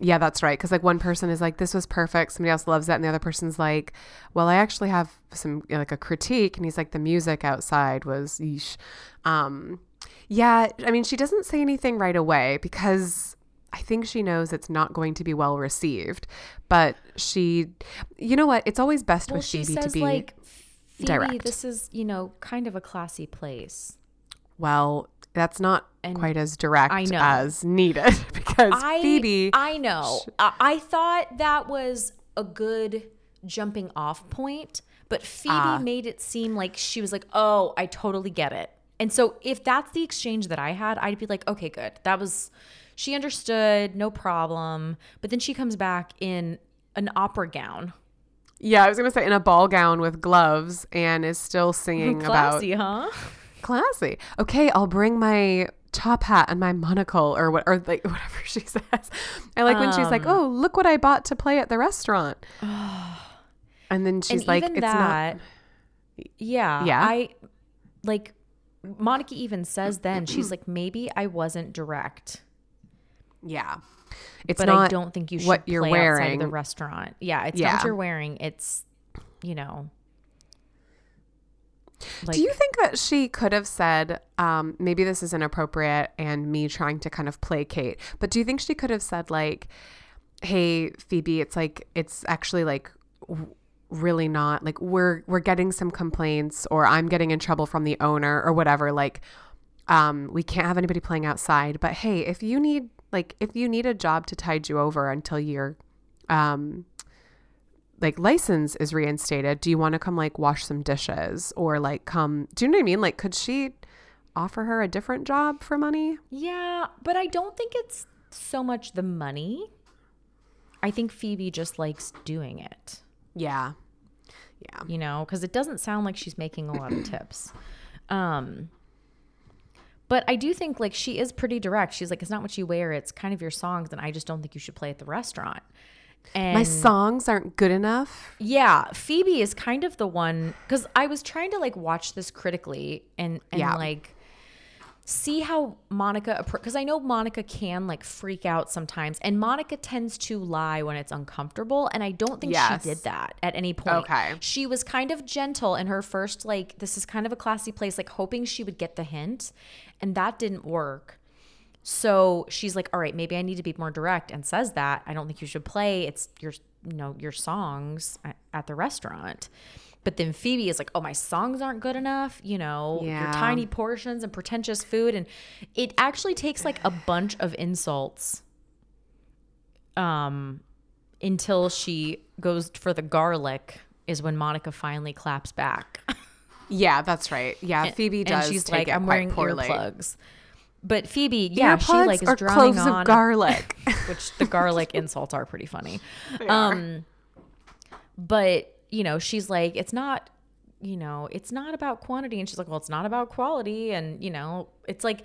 Yeah, that's right. Because like one person is like, this was perfect. Somebody else loves that, and the other person's like, well, I actually have some you know, like a critique, and he's like, the music outside was yeesh. Um, yeah, I mean, she doesn't say anything right away because I think she knows it's not going to be well received. But she, you know what? It's always best Well, with she Phoebe to be like, Phoebe, direct. this is you know kind of a classy place. well. That's not And quite as direct I know. as needed <laughs> because I, Phoebe. I know. I, I thought that was a good jumping off point, but Phoebe Ah. made it seem like she was like, "Oh, I totally get it." And so if that's the exchange that I had, I'd be like, "Okay, good. That was she understood, no problem." But then she comes back in an opera gown. yeah, I was gonna say in a ball gown with gloves and is still singing <laughs> about Classy, huh? Classy. Okay, I'll bring my top hat and my monocle or what or like <laughs> whatever she says. I like when she's like, Um, "Oh, look what I bought to play at the restaurant." <sighs> and then she's and like, "It's that, not." yeah, Yeah? I like Monica even says then she's like maybe I wasn't direct, Yeah, it's but not. I don't think you should what you're play outside of the restaurant. Yeah, it's not Yeah. what you're wearing. It's you know. Like, Do you think that she could have said, um, maybe this is inappropriate and me trying to kind of placate, but do you think she could have said, like, hey, Phoebe, it's like, it's actually like, w- really not like we're we're getting some complaints or I'm getting in trouble from the owner or whatever like um we can't have anybody playing outside but hey if you need like if you need a job to tide you over until your um like license is reinstated do you want to come like wash some dishes or like come do you know what I mean like could she offer her a different job for money yeah, but I don't think it's so much the money. I think Phoebe just likes doing it. yeah yeah you know, because it doesn't sound like she's making a lot of tips. Um, but I do think like she is pretty direct. She's like, it's not what you wear, it's kind of your songs, and I just don't think you should play at the restaurant. And my songs aren't good enough yeah, Phoebe is kind of the one because I was trying to like watch this critically and and Yeah. like see how Monica because I know Monica can like freak out sometimes and Monica tends to lie when it's uncomfortable and I don't think Yes. she did that at any point. Okay. She was kind of gentle in her first like this is kind of a classy place like hoping she would get the hint and that didn't work. So she's like, "All right, maybe I need to be more direct," and says that I don't think you should play. It's your, you know, your songs at, at the restaurant. But then Phoebe is like, "Oh, my songs aren't good enough. You know, your tiny portions and pretentious food." And it actually takes like a bunch of insults, um, until she goes for the garlic. Is when Monica finally claps back. Yeah, that's right. Yeah, Phoebe does. and she's take like, it "I'm wearing poorly. earplugs." But Phoebe, yeah, she like is cloves on of garlic. <laughs> which the garlic insults are pretty funny. are. Um, but you know, she's like, it's not, you know, it's not about quantity, and she's like, well, it's not about quality, and you know, it's like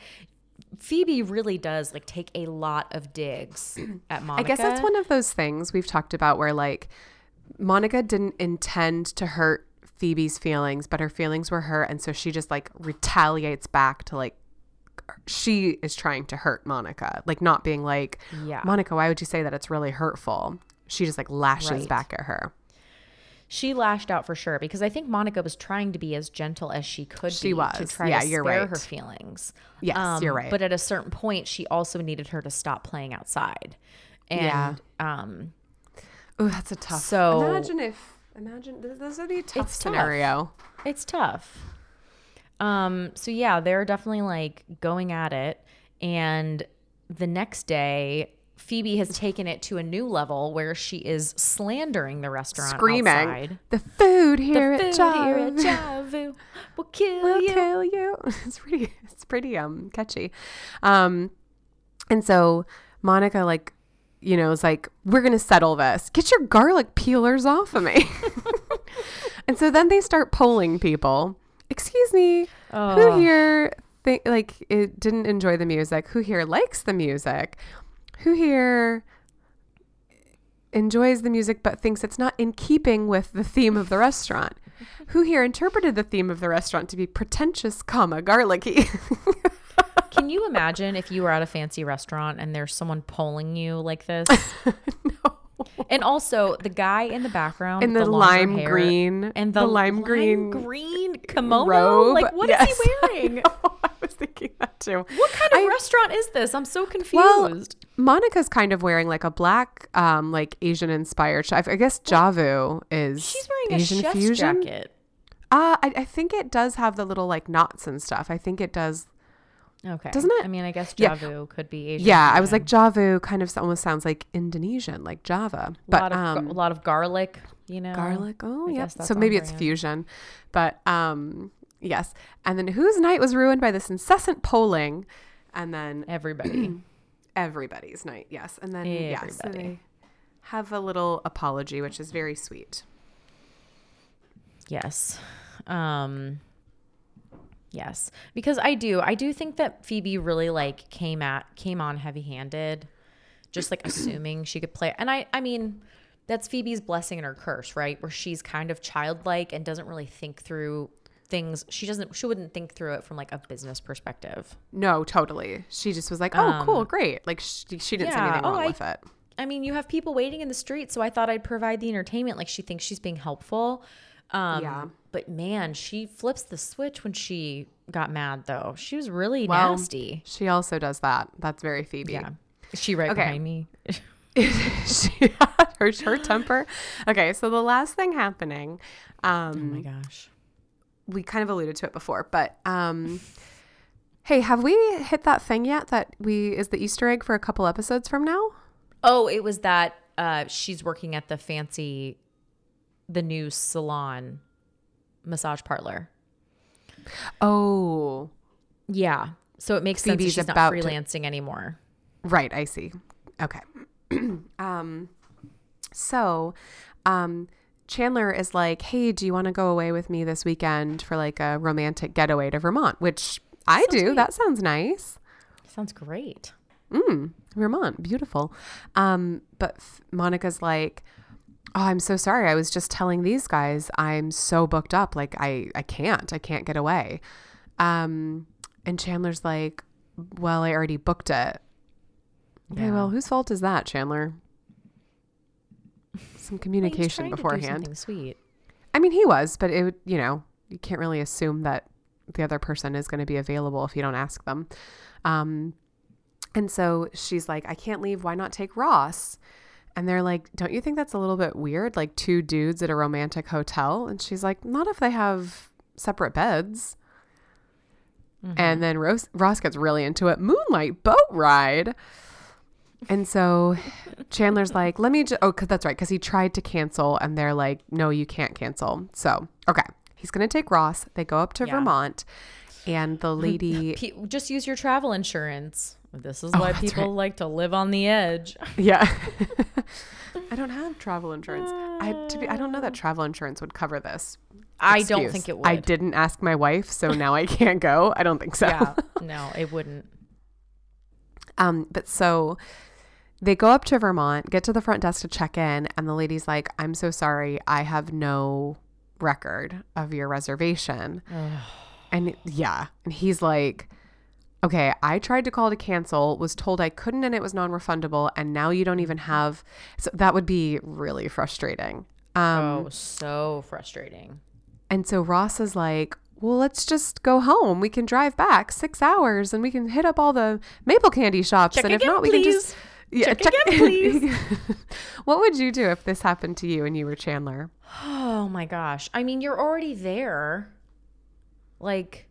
Phoebe really does like take a lot of digs <clears throat> at Monica. I guess that's one of those things we've talked about where like Monica didn't intend to hurt Phoebe's feelings, but her feelings were hurt, and so she just like retaliates back to like she is trying to hurt Monica, like not being like, Yeah. Monica, why would you say that? It's really hurtful. She just like lashes Right. back at her. She lashed out for sure because I think Monica was trying to be as gentle as she could She be to try Yeah, to you're spare right. her feelings. Yes, you're right. But at a certain point, she also needed her to stop playing outside. And um, Oh, that's a tough. So- imagine if imagine this, this would be a tough It's tough. scenario. it's tough. Um, so yeah, they're definitely like going at it. And the next day, Phoebe has taken it to a new level where she is slandering the restaurant, Screaming, outside. the food here Food at here at Jav Javu will kill will you. kill you. <laughs> It's pretty. It's pretty um catchy. Um, and so Monica like, you know, is like, we're gonna settle this. Get your garlic peelers off of me. <laughs> and so then they start polling people. Excuse me, Oh. who here think like it didn't enjoy the music? Who here likes the music? Who here enjoys the music but thinks it's not in keeping with the theme of the restaurant? Who here interpreted the theme of the restaurant to be pretentious, comma garlicky? <laughs> Can you imagine if you were at a fancy restaurant and there's someone polling you like this? <laughs> no. <laughs> And also the guy in the background In with the, lime hair green and the, lime green green kimono. robe. Like what is Yes. <laughs> he wearing? I was thinking that too. What kind of I- restaurant is this? I'm so confused. Well, Monica's kind of wearing like a black, um, like Asian inspired. I I guess Javu is She's wearing Asian a chef's fusion. jacket. Uh, I, I think it does have the little like knots and stuff. I think it does. Okay. Doesn't it? I mean, I guess Yeah. Javu could be Asian. Yeah, I was like Javu kind of almost sounds like Indonesian, like Java, a but lot of um, a lot of garlic, you know. garlic. Oh, yeah. So maybe it's fusion, but um, yes. And then whose night was ruined by this incessant polling, and then <clears throat> Everybody. everybody's night. Yes, and then yes, so they have a little apology, which is very sweet. Yes. Um Yes. Because I do. I do think that Phoebe really like came at came on heavy-handed just like <clears throat> assuming she could play. And I I mean, that's Phoebe's blessing and her curse, right? Where she's kind of childlike and doesn't really think through things. She doesn't she wouldn't think through it from like a business perspective. No, totally. She just was like, "Oh, cool, great." Like she, she didn't Um, yeah, anything oh, wrong I- with it. I mean, you have people waiting in the street, so I thought I'd provide the entertainment. Like she thinks she's being helpful. Um, Yeah. But man, she flips the switch when she got mad, though. She was really Well, nasty. She also does that. That's very Phoebe. Yeah. Is she right Okay. behind me? <laughs> <laughs> she her her temper. Okay, so the last thing happening, oh um, my gosh. we kind of alluded to it before, but um, hey, have we hit that thing yet? That we is the Easter egg for a couple episodes from now? Oh, it was that uh, she's working at the fancy, the new salon massage parlor. Oh, Yeah. So it makes sense that Phoebe's she's not about to- freelancing anymore. right. I see. Okay. <clears throat> um, so, um, Chandler is like, "Hey, do you want to go away with me this weekend for like a romantic getaway to Vermont?" Which I Sounds do. great. That sounds nice. Sounds great. Mm, Vermont, beautiful. Um, but f- Monica's like, "Oh, I'm so sorry. I was just telling these guys I'm so booked up. Like I, I can't. I can't get away." Um, And Chandler's like, Well, I already booked it. Okay, Yeah. well, whose fault is that, Chandler? <laughs> Some communication do beforehand. sweet. I mean, he was, but it would, you know, you can't really assume that the other person is going to be available if you don't ask them. Um, and so she's like, I can't leave. Why not take Ross? And they're like, Don't you think that's a little bit weird? Like two dudes at a romantic hotel? And she's like, Not if they have separate beds. Mm-hmm. And then Ross, Ross gets really into it. Moonlight boat ride. And so Chandler's like, let me just, oh, cause that's right. Cause he tried to cancel and they're like, no, you can't cancel. So, okay. He's going to take Ross. They go up to Yeah. Vermont and the <laughs> lady, just use your travel insurance. This is Oh, why people right. like to live on the edge. yeah. <laughs> I don't have travel insurance. I, to be, I don't know that travel insurance would cover this. I don't think it would. I didn't ask my wife, so now I can't go. I don't think so. Yeah, <laughs> no, it wouldn't. Um, but so they go up to Vermont, get to the front desk to check in, and the lady's like, I'm so sorry, I have no record of your reservation. and yeah, and he's like, Okay, I tried to call to cancel, was told I couldn't and it was non refundable, and now you don't even have so that would be really frustrating. Um oh, so frustrating. and so Ross is like, well, let's just go home. We can drive back six hours and we can hit up all the maple candy shops. Check and if again, not, we can just. Check again, please. <laughs> what would you do if this happened to you and you were Chandler? Oh my gosh. I mean, you're already there. Like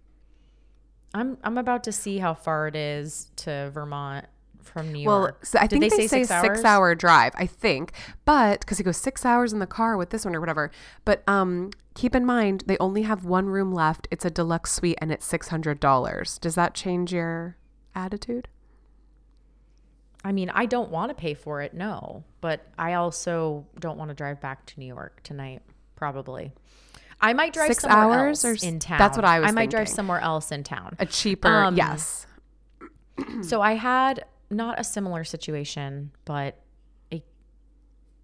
I'm I'm about to see how far it is to Vermont from New Well, York. so I Did think they, say, six, six hour drive. I think, but because he goes six hours in the car with this one or whatever. But um, keep in mind they only have one room left. It's a deluxe suite and it's six hundred dollars. Does that change your attitude? I mean, I don't want to pay for it, no. But I also don't want to drive back to New York tonight, probably. I might drive Six somewhere hours else or in town. that's what I was I might drive somewhere else in town. A cheaper, Um, yes. <clears throat> So I had not a similar situation, but a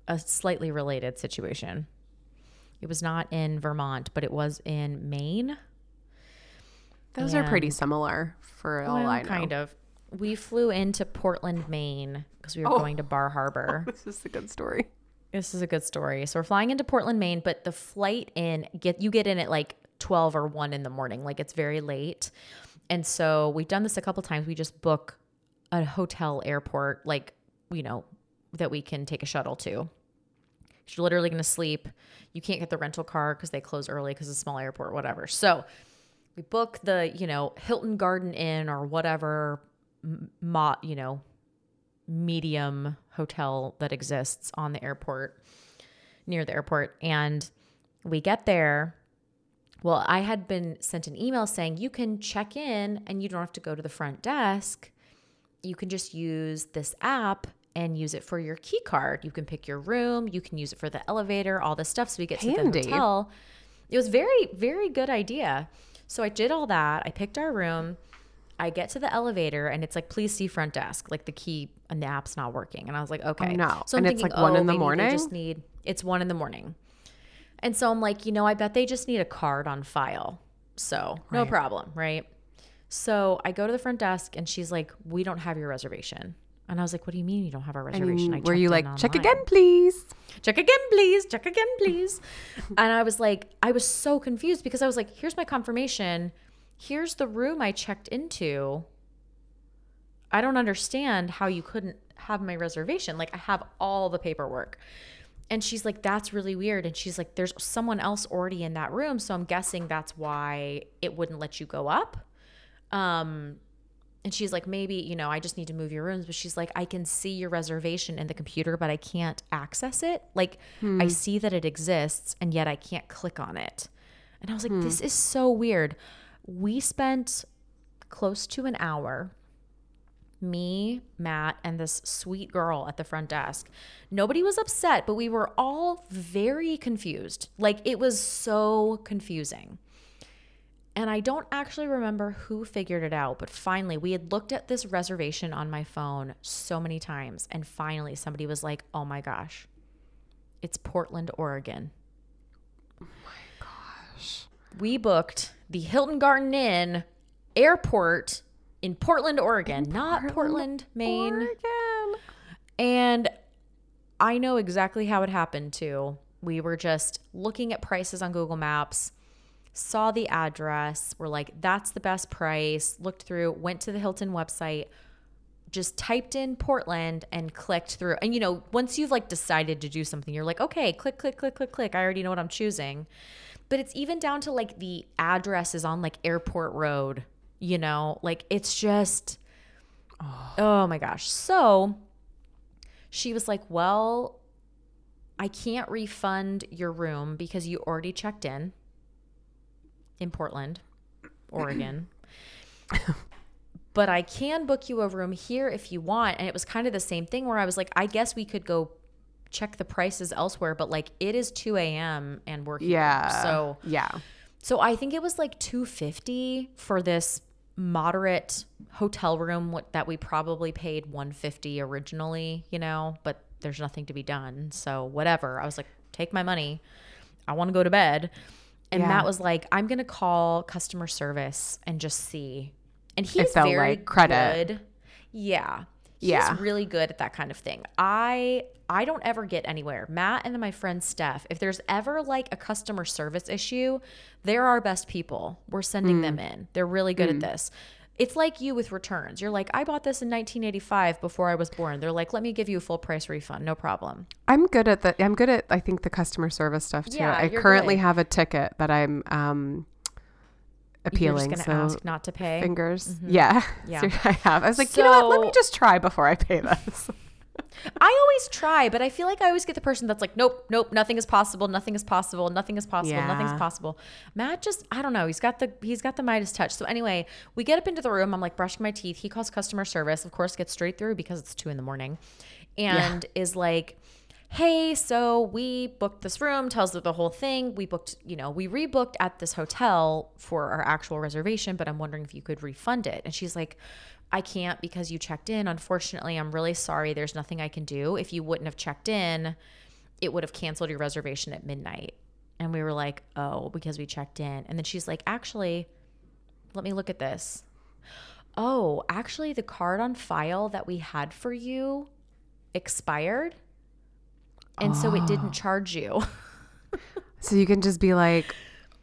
a slightly related situation. It was not in Vermont, but it was in Maine. Those are pretty similar for all Well, I know. kind of. We flew into Portland, Maine because we were Oh. going to Bar Harbor. <laughs> This is a good story. This is a good story. So we're flying into Portland, Maine, but the flight in get you get in at like 12 or 1 in the morning. Like it's very late. And so we've done this a couple times. We just book a hotel airport like, you know, that we can take a shuttle to. You're literally going to sleep. You can't get the rental car because they close early because it's a small airport, whatever. So we book the, you know, Hilton Garden Inn or whatever, you know, medium hotel that exists on the airport, near the airport. And we get there. Well, I had been sent an email saying you can check in and you don't have to go to the front desk. You can just use this app and use it for your key card. You can pick your room, you can use it for the elevator, all this stuff. So we get to the hotel. It was very, very good idea. So I did all that. I picked our room. I get to the elevator and it's like, please see front desk. Like the key and the app's not working. And I was like, oh, okay. Oh, no. So I'm And it's, thinking, like, one oh, in the morning? Just need. It's one in the morning. And so I'm like, you know, I bet they just need a card on file. So no problem, right? So I go to the front desk and she's like, we don't have your reservation. And I was like, what do you mean you don't have our reservation? And were you like, in check again, please? check again, please, check again, please. <laughs> and I was like, I was so confused because I was like, here's my confirmation. Here's the room I checked into. I don't understand how you couldn't have my reservation. Like, I have all the paperwork. And she's like, that's really weird. And she's like, there's someone else already in that room. So I'm guessing that's why it wouldn't let you go up. Um, and she's like, maybe, you know, I just need to move your rooms. But she's like, I can see your reservation in the computer, but I can't access it. Like, I see that it exists, and yet I can't click on it. And I was like, this is so weird. We spent close to an hour, me, Matt, and this sweet girl at the front desk. Nobody was upset, but we were all very confused. Like, it was so confusing. And I don't actually remember who figured it out, but finally, we had looked at this reservation on my phone so many times. And finally, somebody was like, oh my gosh, it's Portland, Oregon. Oh my gosh. We booked the Hilton Garden Inn airport in Portland, Oregon, not Portland, Maine. Oregon. And I know exactly how it happened too. We were just looking at prices on Google Maps, saw the address, we're like, that's the best price, looked through, went to the Hilton website, just typed in Portland and clicked through. And you know, once you've like decided to do something, you're like, okay, click, click, click, click, click. I already know what I'm choosing. But it's even down to like the address is on like Airport Road, you know, like it's just, oh my gosh. So she was like, well, I can't refund your room because you already checked in in Portland, <clears throat> Oregon. but I can book you a room here if you want. And it was kind of the same thing where I was like, I guess we could go check the prices elsewhere, but like it is 2 a.m. and we're here. Yeah. So yeah. so I think it was like 250 for this moderate hotel room that we probably paid 150 originally, you know, but there's nothing to be done. So whatever. I was like, take my money. I want to go to bed. And Yeah. Matt was like, I'm going to call customer service and just see. And he's very like, credit. good. Yeah. He's Yeah. really good at that kind of thing. I I don't ever get anywhere. Matt and my friend Steph, if there's ever like a customer service issue, they're our best people. We're sending them Mm. in. They're really good at this. It's like you with returns. You're like, I bought this in 1985 before I was born. They're like, let me give you a full price refund. No problem. I'm good at the I'm good at I think the customer service stuff too. Yeah, I currently good. have a ticket that I'm um appealing. You're just going to so ask not to pay. fingers. Yeah. <laughs> Yeah. So I have. I was like, you know what? Let me just try before I pay this. I always try, but I feel like I always get the person that's like, nope, nope, nothing is possible, nothing is possible, nothing is possible, nothing's Yeah. possible. Matt just, I don't know, he's got the he's got the Midas touch. So anyway, we get up into the room. I'm like brushing my teeth. He calls customer service, of course, gets straight through because it's two in the morning, and is like. Hey, so we booked this room, tells her the whole thing. We booked, you know, we rebooked at this hotel for our actual reservation, but I'm wondering if you could refund it. And she's like, I can't because you checked in. Unfortunately, I'm really sorry. There's nothing I can do. If you wouldn't have checked in, it would have canceled your reservation at midnight. And we were like, oh, because we checked in. And then she's like, actually, let me look at this. Oh, actually, the card on file that we had for you expired. And so it didn't ah. charge you. <laughs> So you can just be like,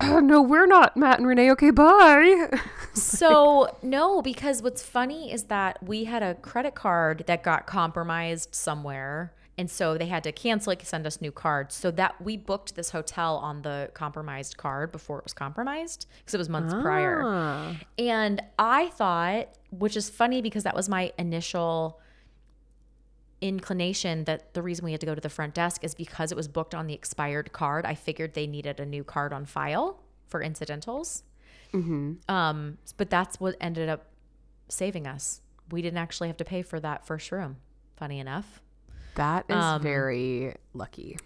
oh, <clears throat> no, we're not Matt and Renee. Okay, bye. <laughs> so no, because what's funny is that we had a credit card that got compromised somewhere. And so they had to cancel it, send us new cards. So that we booked this hotel on the compromised card before it was compromised because it was months prior. Ah. And I thought, which is funny because that was my initial inclination that the reason we had to go to the front desk is because it was booked on the expired card. I figured they needed a new card on file for incidentals. Um, but that's what ended up saving us. We didn't actually have to pay for that first room. Funny enough. That is Um, very lucky.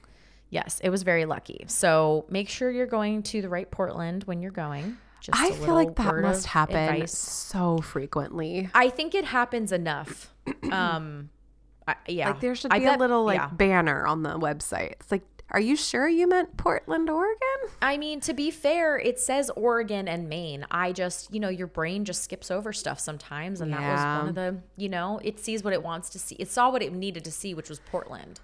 Yes, it was very lucky. So make sure you're going to the right Portland when you're going. Just I feel like that must happen advice. so frequently. I think it happens enough. <clears throat> Um, I, yeah, Like there should I be a little like yeah. banner on the website. It's like, are you sure you meant Portland, Oregon? I mean, to be fair, it says Oregon and Maine. I just, you know, your brain just skips over stuff sometimes, and that was one of the, you know, it sees what it wants to see. It saw what it needed to see, which was Portland.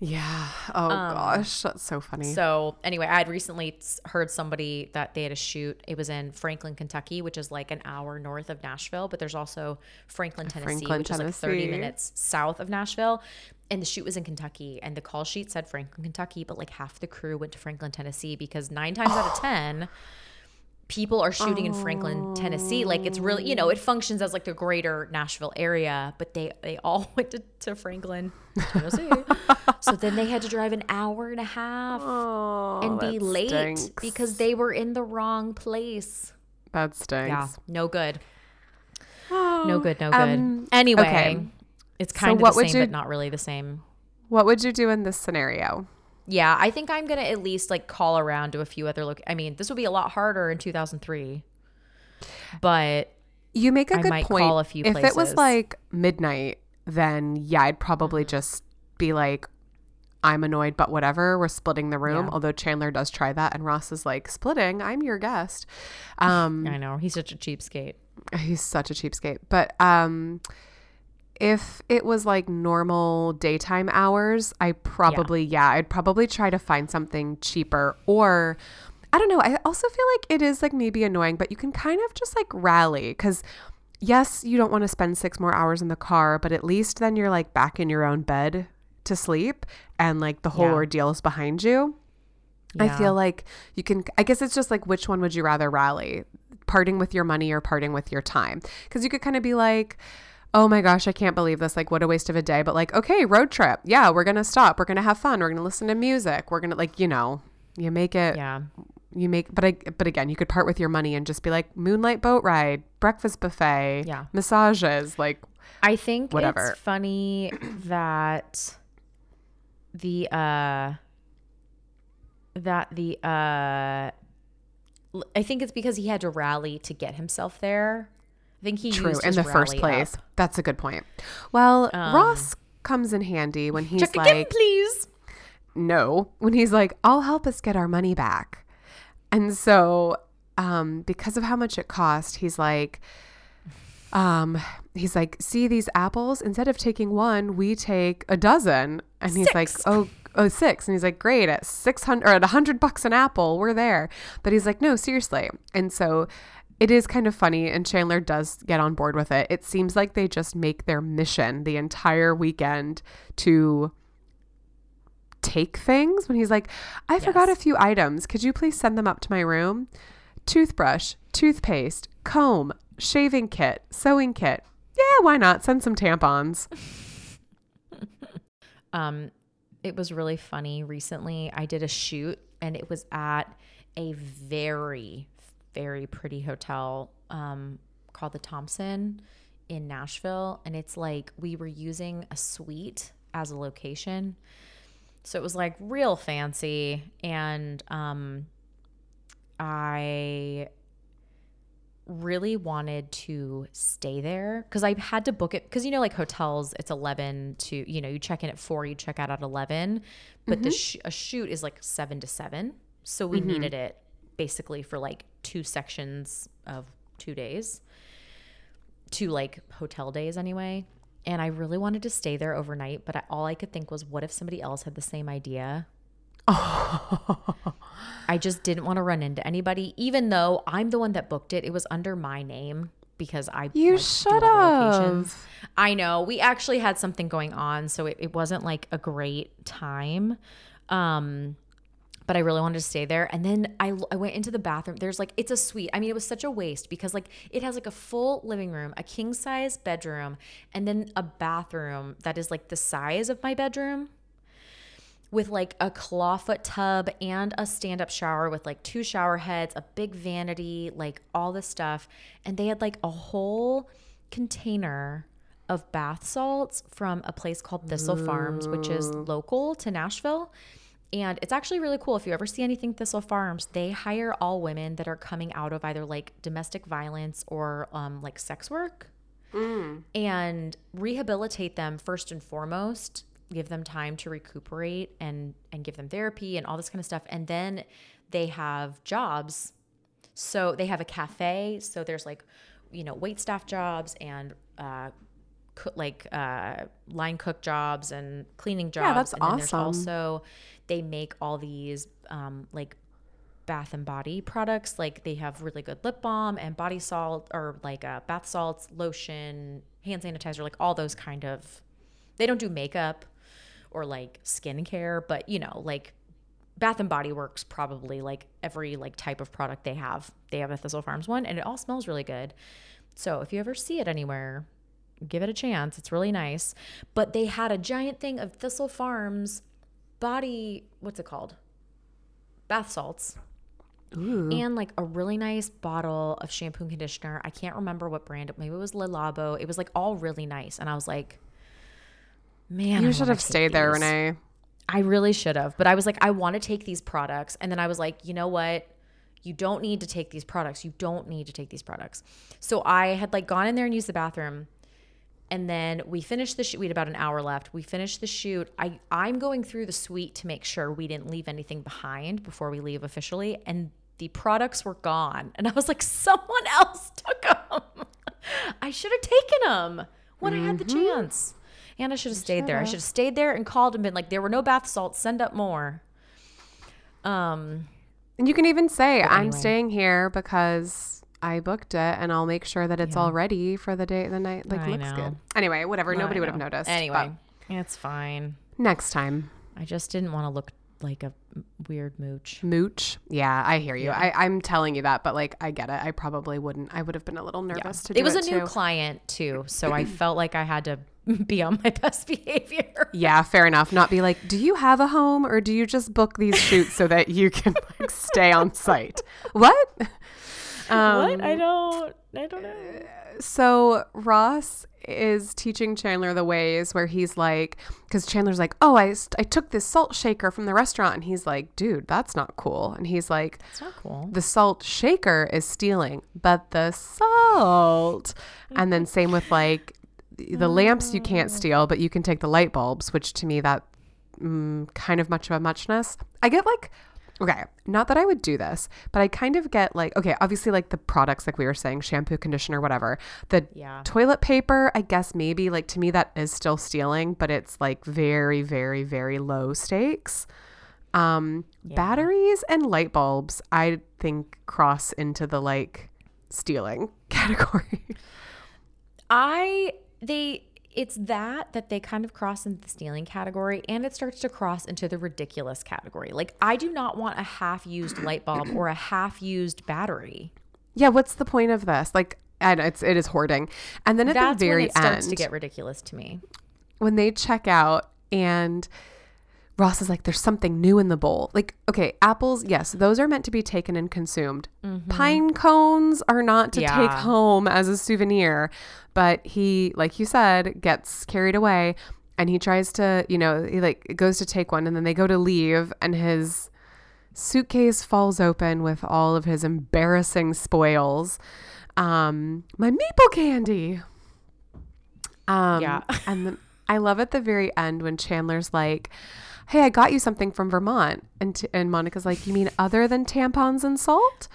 Yeah. Oh gosh, that's so funny. Um, So anyway, I had recently heard somebody that they had a shoot. It was in Franklin, Kentucky, which is like an hour north of Nashville, but there's also Franklin, Tennessee, Franklin, which is like 30 minutes south of Nashville. And the shoot was in Kentucky, and the call sheet said Franklin, Kentucky, but like half the crew went to Franklin, Tennessee because nine times out of <gasps> 10, people are shooting in Franklin, Tennessee. Like it's really, you know, it functions as like the greater Nashville area, but they they all <laughs> went to, to Franklin, Tennessee. <laughs> so then they had to drive an hour and a half oh, and be late stinks. because they were in the wrong place. that stinks. Yeah, no good. <sighs> No good, no good. Um, anyway, okay. it's So kind of what the same, you- but not really the same. What would you do in this scenario? Yeah, I think I'm gonna at least like call around to a few other look. I mean, this would be a lot harder in 2003, but You make a I good might point. call a few if it was like midnight, then yeah, I'd probably Mm-hmm. just be like, I'm annoyed, but whatever. We're splitting the room. Yeah. Although Chandler does try that, and Ross is like, splitting. I'm your guest. Um, I know he's such a cheapskate. He's such a cheapskate. But um if it was like normal daytime hours, I probably yeah, I'd probably try to find something cheaper or I don't know. I also feel like it is like maybe annoying, but you can kind of just like rally cuz yes, you don't want to spend 6 more hours in the car, but at least then you're like back in your own bed to sleep and like the whole Yeah. ordeal is behind you. I feel like you can, I guess it's just like, which one would you rather rally? Parting with your money or parting with your time? Because you could kind of be like, oh my gosh, I can't believe this. Like, what a waste of a day. But like, okay, road trip. Yeah, we're going to stop. We're going to have fun. We're going to listen to music. We're going to, like, you know, you make it, Yeah. you make, but I, but again, you could part with your money and just be like, moonlight boat ride, breakfast buffet, Yeah. massages. Like, I think Whatever. it's funny <clears throat> that the uh that the uh I think it's because he had to rally to get himself there. I think he true used in the first place. up. That's a good point. Well, Um, Ross comes in handy when he's Check like, again, please. no when he's like i'll help us get our money back and so um because of how much it cost he's like um he's like see these apples instead of taking one we take a dozen and he's like Six. oh oh six and he's like great at 600 or at 100 bucks an apple we're there but he's like no seriously and so it is kind of funny and Chandler does get on board with it. It seems like they just make their mission the entire weekend to take things when he's like, I forgot a few items. Could you please send them up to my room? Toothbrush, toothpaste, comb, shaving kit, sewing kit. Yeah, why not? Send some tampons. <laughs> Um, it was really funny. Recently, I did a shoot, and it was at a very, very pretty hotel um, called the Thompson in Nashville, and it's like we were using a suite as a location, so it was like real fancy, and um, I really wanted to stay there because I had to book it because you know like hotels it's 11 to you know you check in at 4 you check out at 11 but the sh- a shoot is like 7 to 7 so we needed it basically for like two sections of 2 days two like hotel days anyway and I really wanted to stay there overnight but I, all I could think was what if somebody else had the same idea <laughs> I just didn't want to run into anybody, even though I'm the one that booked it. It was under my name because I You like, do should all the locations. have. I know we actually had something going on, so it, it wasn't like a great time. Um, but I really wanted to stay there. And then I, I went into the bathroom. There's like, it's a suite. I mean, it was such a waste because like it has like a full living room, a king size bedroom, and then a bathroom that is like the size of my bedroom with like a clawfoot tub and a stand up shower with like two shower heads, a big vanity, like all this stuff. And they had like a whole container of bath salts from a place called Thistle Farms, which is local to Nashville. And it's actually really cool. If you ever see anything Thistle Farms, they hire all women that are coming out of either like domestic violence or um, like sex work and rehabilitate them first and foremost give them time to recuperate and and give them therapy and all this kind of stuff. And then they have jobs. So they have a cafe. So there's like you know wait staff jobs and uh like uh line cook jobs and cleaning jobs Yeah, that's and then there's awesome. also they make all these um like bath and body products. Like they have really good lip balm and body salt or like uh, bath salts lotion hand sanitizer like all those kind of they don't do makeup or like skincare but you know like bath and body works probably like every like type of product they have they have a thistle farms one and it all smells really good. So if you ever see it anywhere give it a chance. It's really nice. But they had a giant thing of thistle farms body what's it called bath salts Ooh. and like a really nice bottle of shampoo and conditioner. I can't remember what brand. Maybe it was Le Labo. It was like all really nice, and I was like, "Man, you I should have stayed there, these. Renee. I really should have, but I was like, I want to take these products, and then I was like, you know what? You don't need to take these products. You don't need to take these products. So I had like gone in there and used the bathroom. And then we finished the shoot. We had about an hour left. We finished the shoot. I, I'm going through the suite to make sure we didn't leave anything behind before we leave officially. And the products were gone. And I was like, someone else took them. <laughs> I should have taken them when I had the Mm-hmm. chance. And I should have stayed there. I should have stayed there and called and been like, there were no bath salts. Send up more. Um, And you can even say, I'm staying here because I booked it and I'll make sure that it's all ready for the day the night like I looks know. good. Anyway, whatever. Nobody would have noticed. Anyway, it's fine. next time. I just didn't want to look like a weird mooch. Mooch. Yeah, I hear you. Yeah. I, I'm telling you that, but like I get it. I probably wouldn't. I would have been a little nervous to do it was a new client too, so I <clears throat> felt like I had to <laughs> be on my best behavior. yeah, fair enough. Not be like, do you have a home or do you just book these shoots so that you can <laughs> like stay on site? What? Um, <laughs> what? I don't. I don't know. so Ross is teaching Chandler the ways where he's like, because Chandler's like, oh, I, I took this salt shaker from the restaurant. And he's like, dude, that's not cool. And he's like, It's not cool. the salt shaker is stealing, but the salt. And then same with like the lamps you can't steal, but you can take the light bulbs, which to me that mm, kind of much of a muchness. I get like okay, not that I would do this, but I kind of get like okay, obviously like the products like we were saying, shampoo, conditioner, whatever. The Yeah. toilet paper, I guess maybe like to me that is still stealing, but it's like very very very low stakes. Um batteries and light bulbs I think cross into the like stealing <laughs> category. I they it's that that they kind of cross into the stealing category and it starts to cross into the ridiculous category. Like I do not want a half-used light bulb or a half-used battery. yeah, what's the point of this? Like and it's it is hoarding. And then at That's the very when it starts end to get ridiculous to me. when they check out and Ross is like, there's something new in the bowl. Like, okay, apples, yes, those are meant to be taken and consumed. Pine cones are not to take Mm-hmm. Home as a souvenir. But he, like you said, gets carried away and he tries to, you know, he like goes to take one and then they go to leave and his suitcase falls open with all of his embarrassing spoils. Um, my maple candy. Um, Yeah. <laughs> and then I love at the very end when Chandler's like, "Hey, I got you something from Vermont," and t- and Monica's like, "You mean other than tampons and salt?"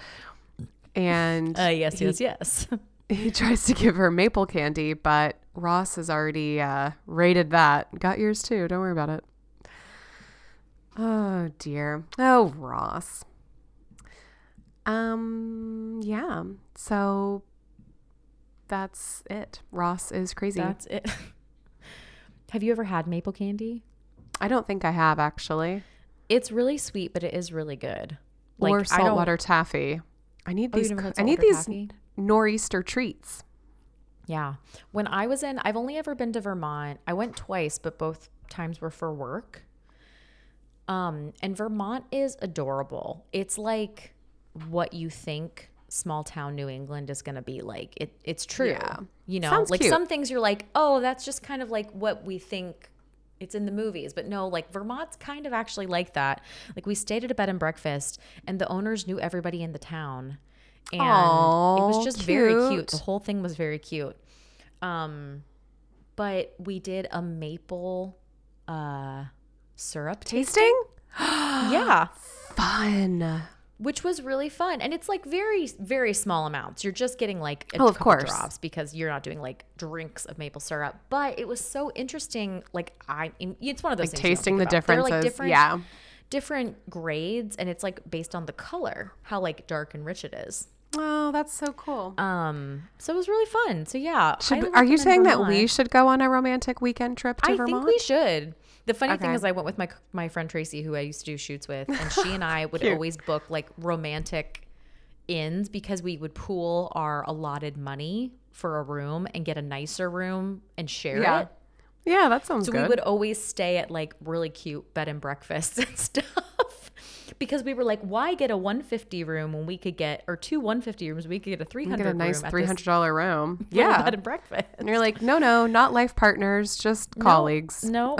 And Uh yes, he, yes, yes. <laughs> he tries to give her maple candy, but Ross has already uh, rated that. Got yours too. Don't worry about it. Oh dear. Oh Ross. Um. Yeah. So that's it. Ross is crazy. That's it. <laughs> Have you ever had maple candy? I don't think I have actually. It's really sweet, but it is really good. or I don't- saltwater taffy. I need Oh, these. I need these taffy? nor'easter treats. Yeah. When I was in, I've only ever been to Vermont. I went twice, but both times were for work. Um, and Vermont is adorable. It's like what you think small town New England is going to be like. It it's true. Yeah. You know, Sounds like cute. some things you're like, "Oh, that's just kind of like what we think it's in the movies." But no, like Vermont's kind of actually like that. Like we stayed at a bed and breakfast and the owners knew everybody in the town. And it was just very cute. cute. The whole thing was very cute. Um but we did a maple uh syrup Tasting <gasps> yeah fun. Which was really fun and it's like very very small amounts you're just getting like a Oh, of course. drops because you're not doing like drinks of maple syrup but it was so interesting like i it's one of those Like tasting the about. Differences. like different yeah. different grades and it's like based on the color how like dark and rich it is Oh, that's so cool. um so it was really fun so yeah Should, are you saying that we should go on a romantic weekend trip to I Vermont? think we should. The funny thing is, I went with my my friend Tracy, who I used to do shoots with, and she and I <laughs> would always book like romantic inns because we would pool our allotted money for a room and get a nicer room and share Yeah. it. yeah, that sounds So good. we would always stay at like really cute bed and breakfasts <laughs> and stuff. Because we were like, why get a 150 room when we could get, or two 150 rooms, we could get a 300 get a nice room at three this hundred dollar room. <laughs> Yeah, bed and breakfast. and you're like, no, no, not life partners, just colleagues. Nope.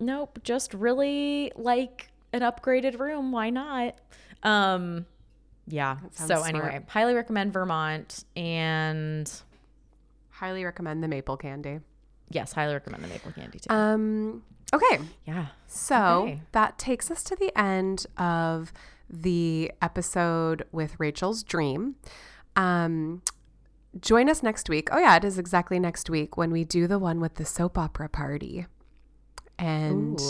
Nope. Just really like an upgraded room. Why not? Um yeah. So sounds anyway, highly recommend Vermont and Highly recommend the maple candy. yes, highly recommend the maple candy too. Um. Okay, yeah. So Okay. that takes us to the end of the episode with Rachel's dream. Um, join us next week. Oh, yeah, it is exactly next week when we do the one with the soap opera party. And Ooh.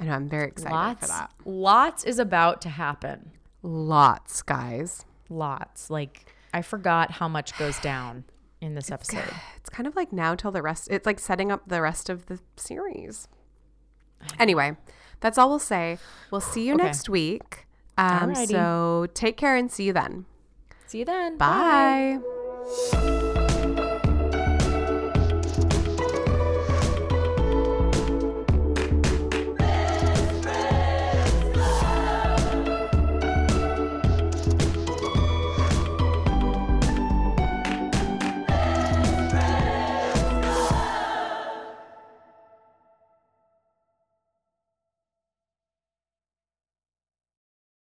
I know I'm very excited lots, for that. lots is about to happen. Lots, guys. Lots. Like I forgot how much goes down in this episode. <sighs> It's kind of like now till the rest, it's like setting up the rest of the series. Anyway, that's all we'll say. We'll see you Okay. next week. Um, so take care and see you then. See you then. Bye.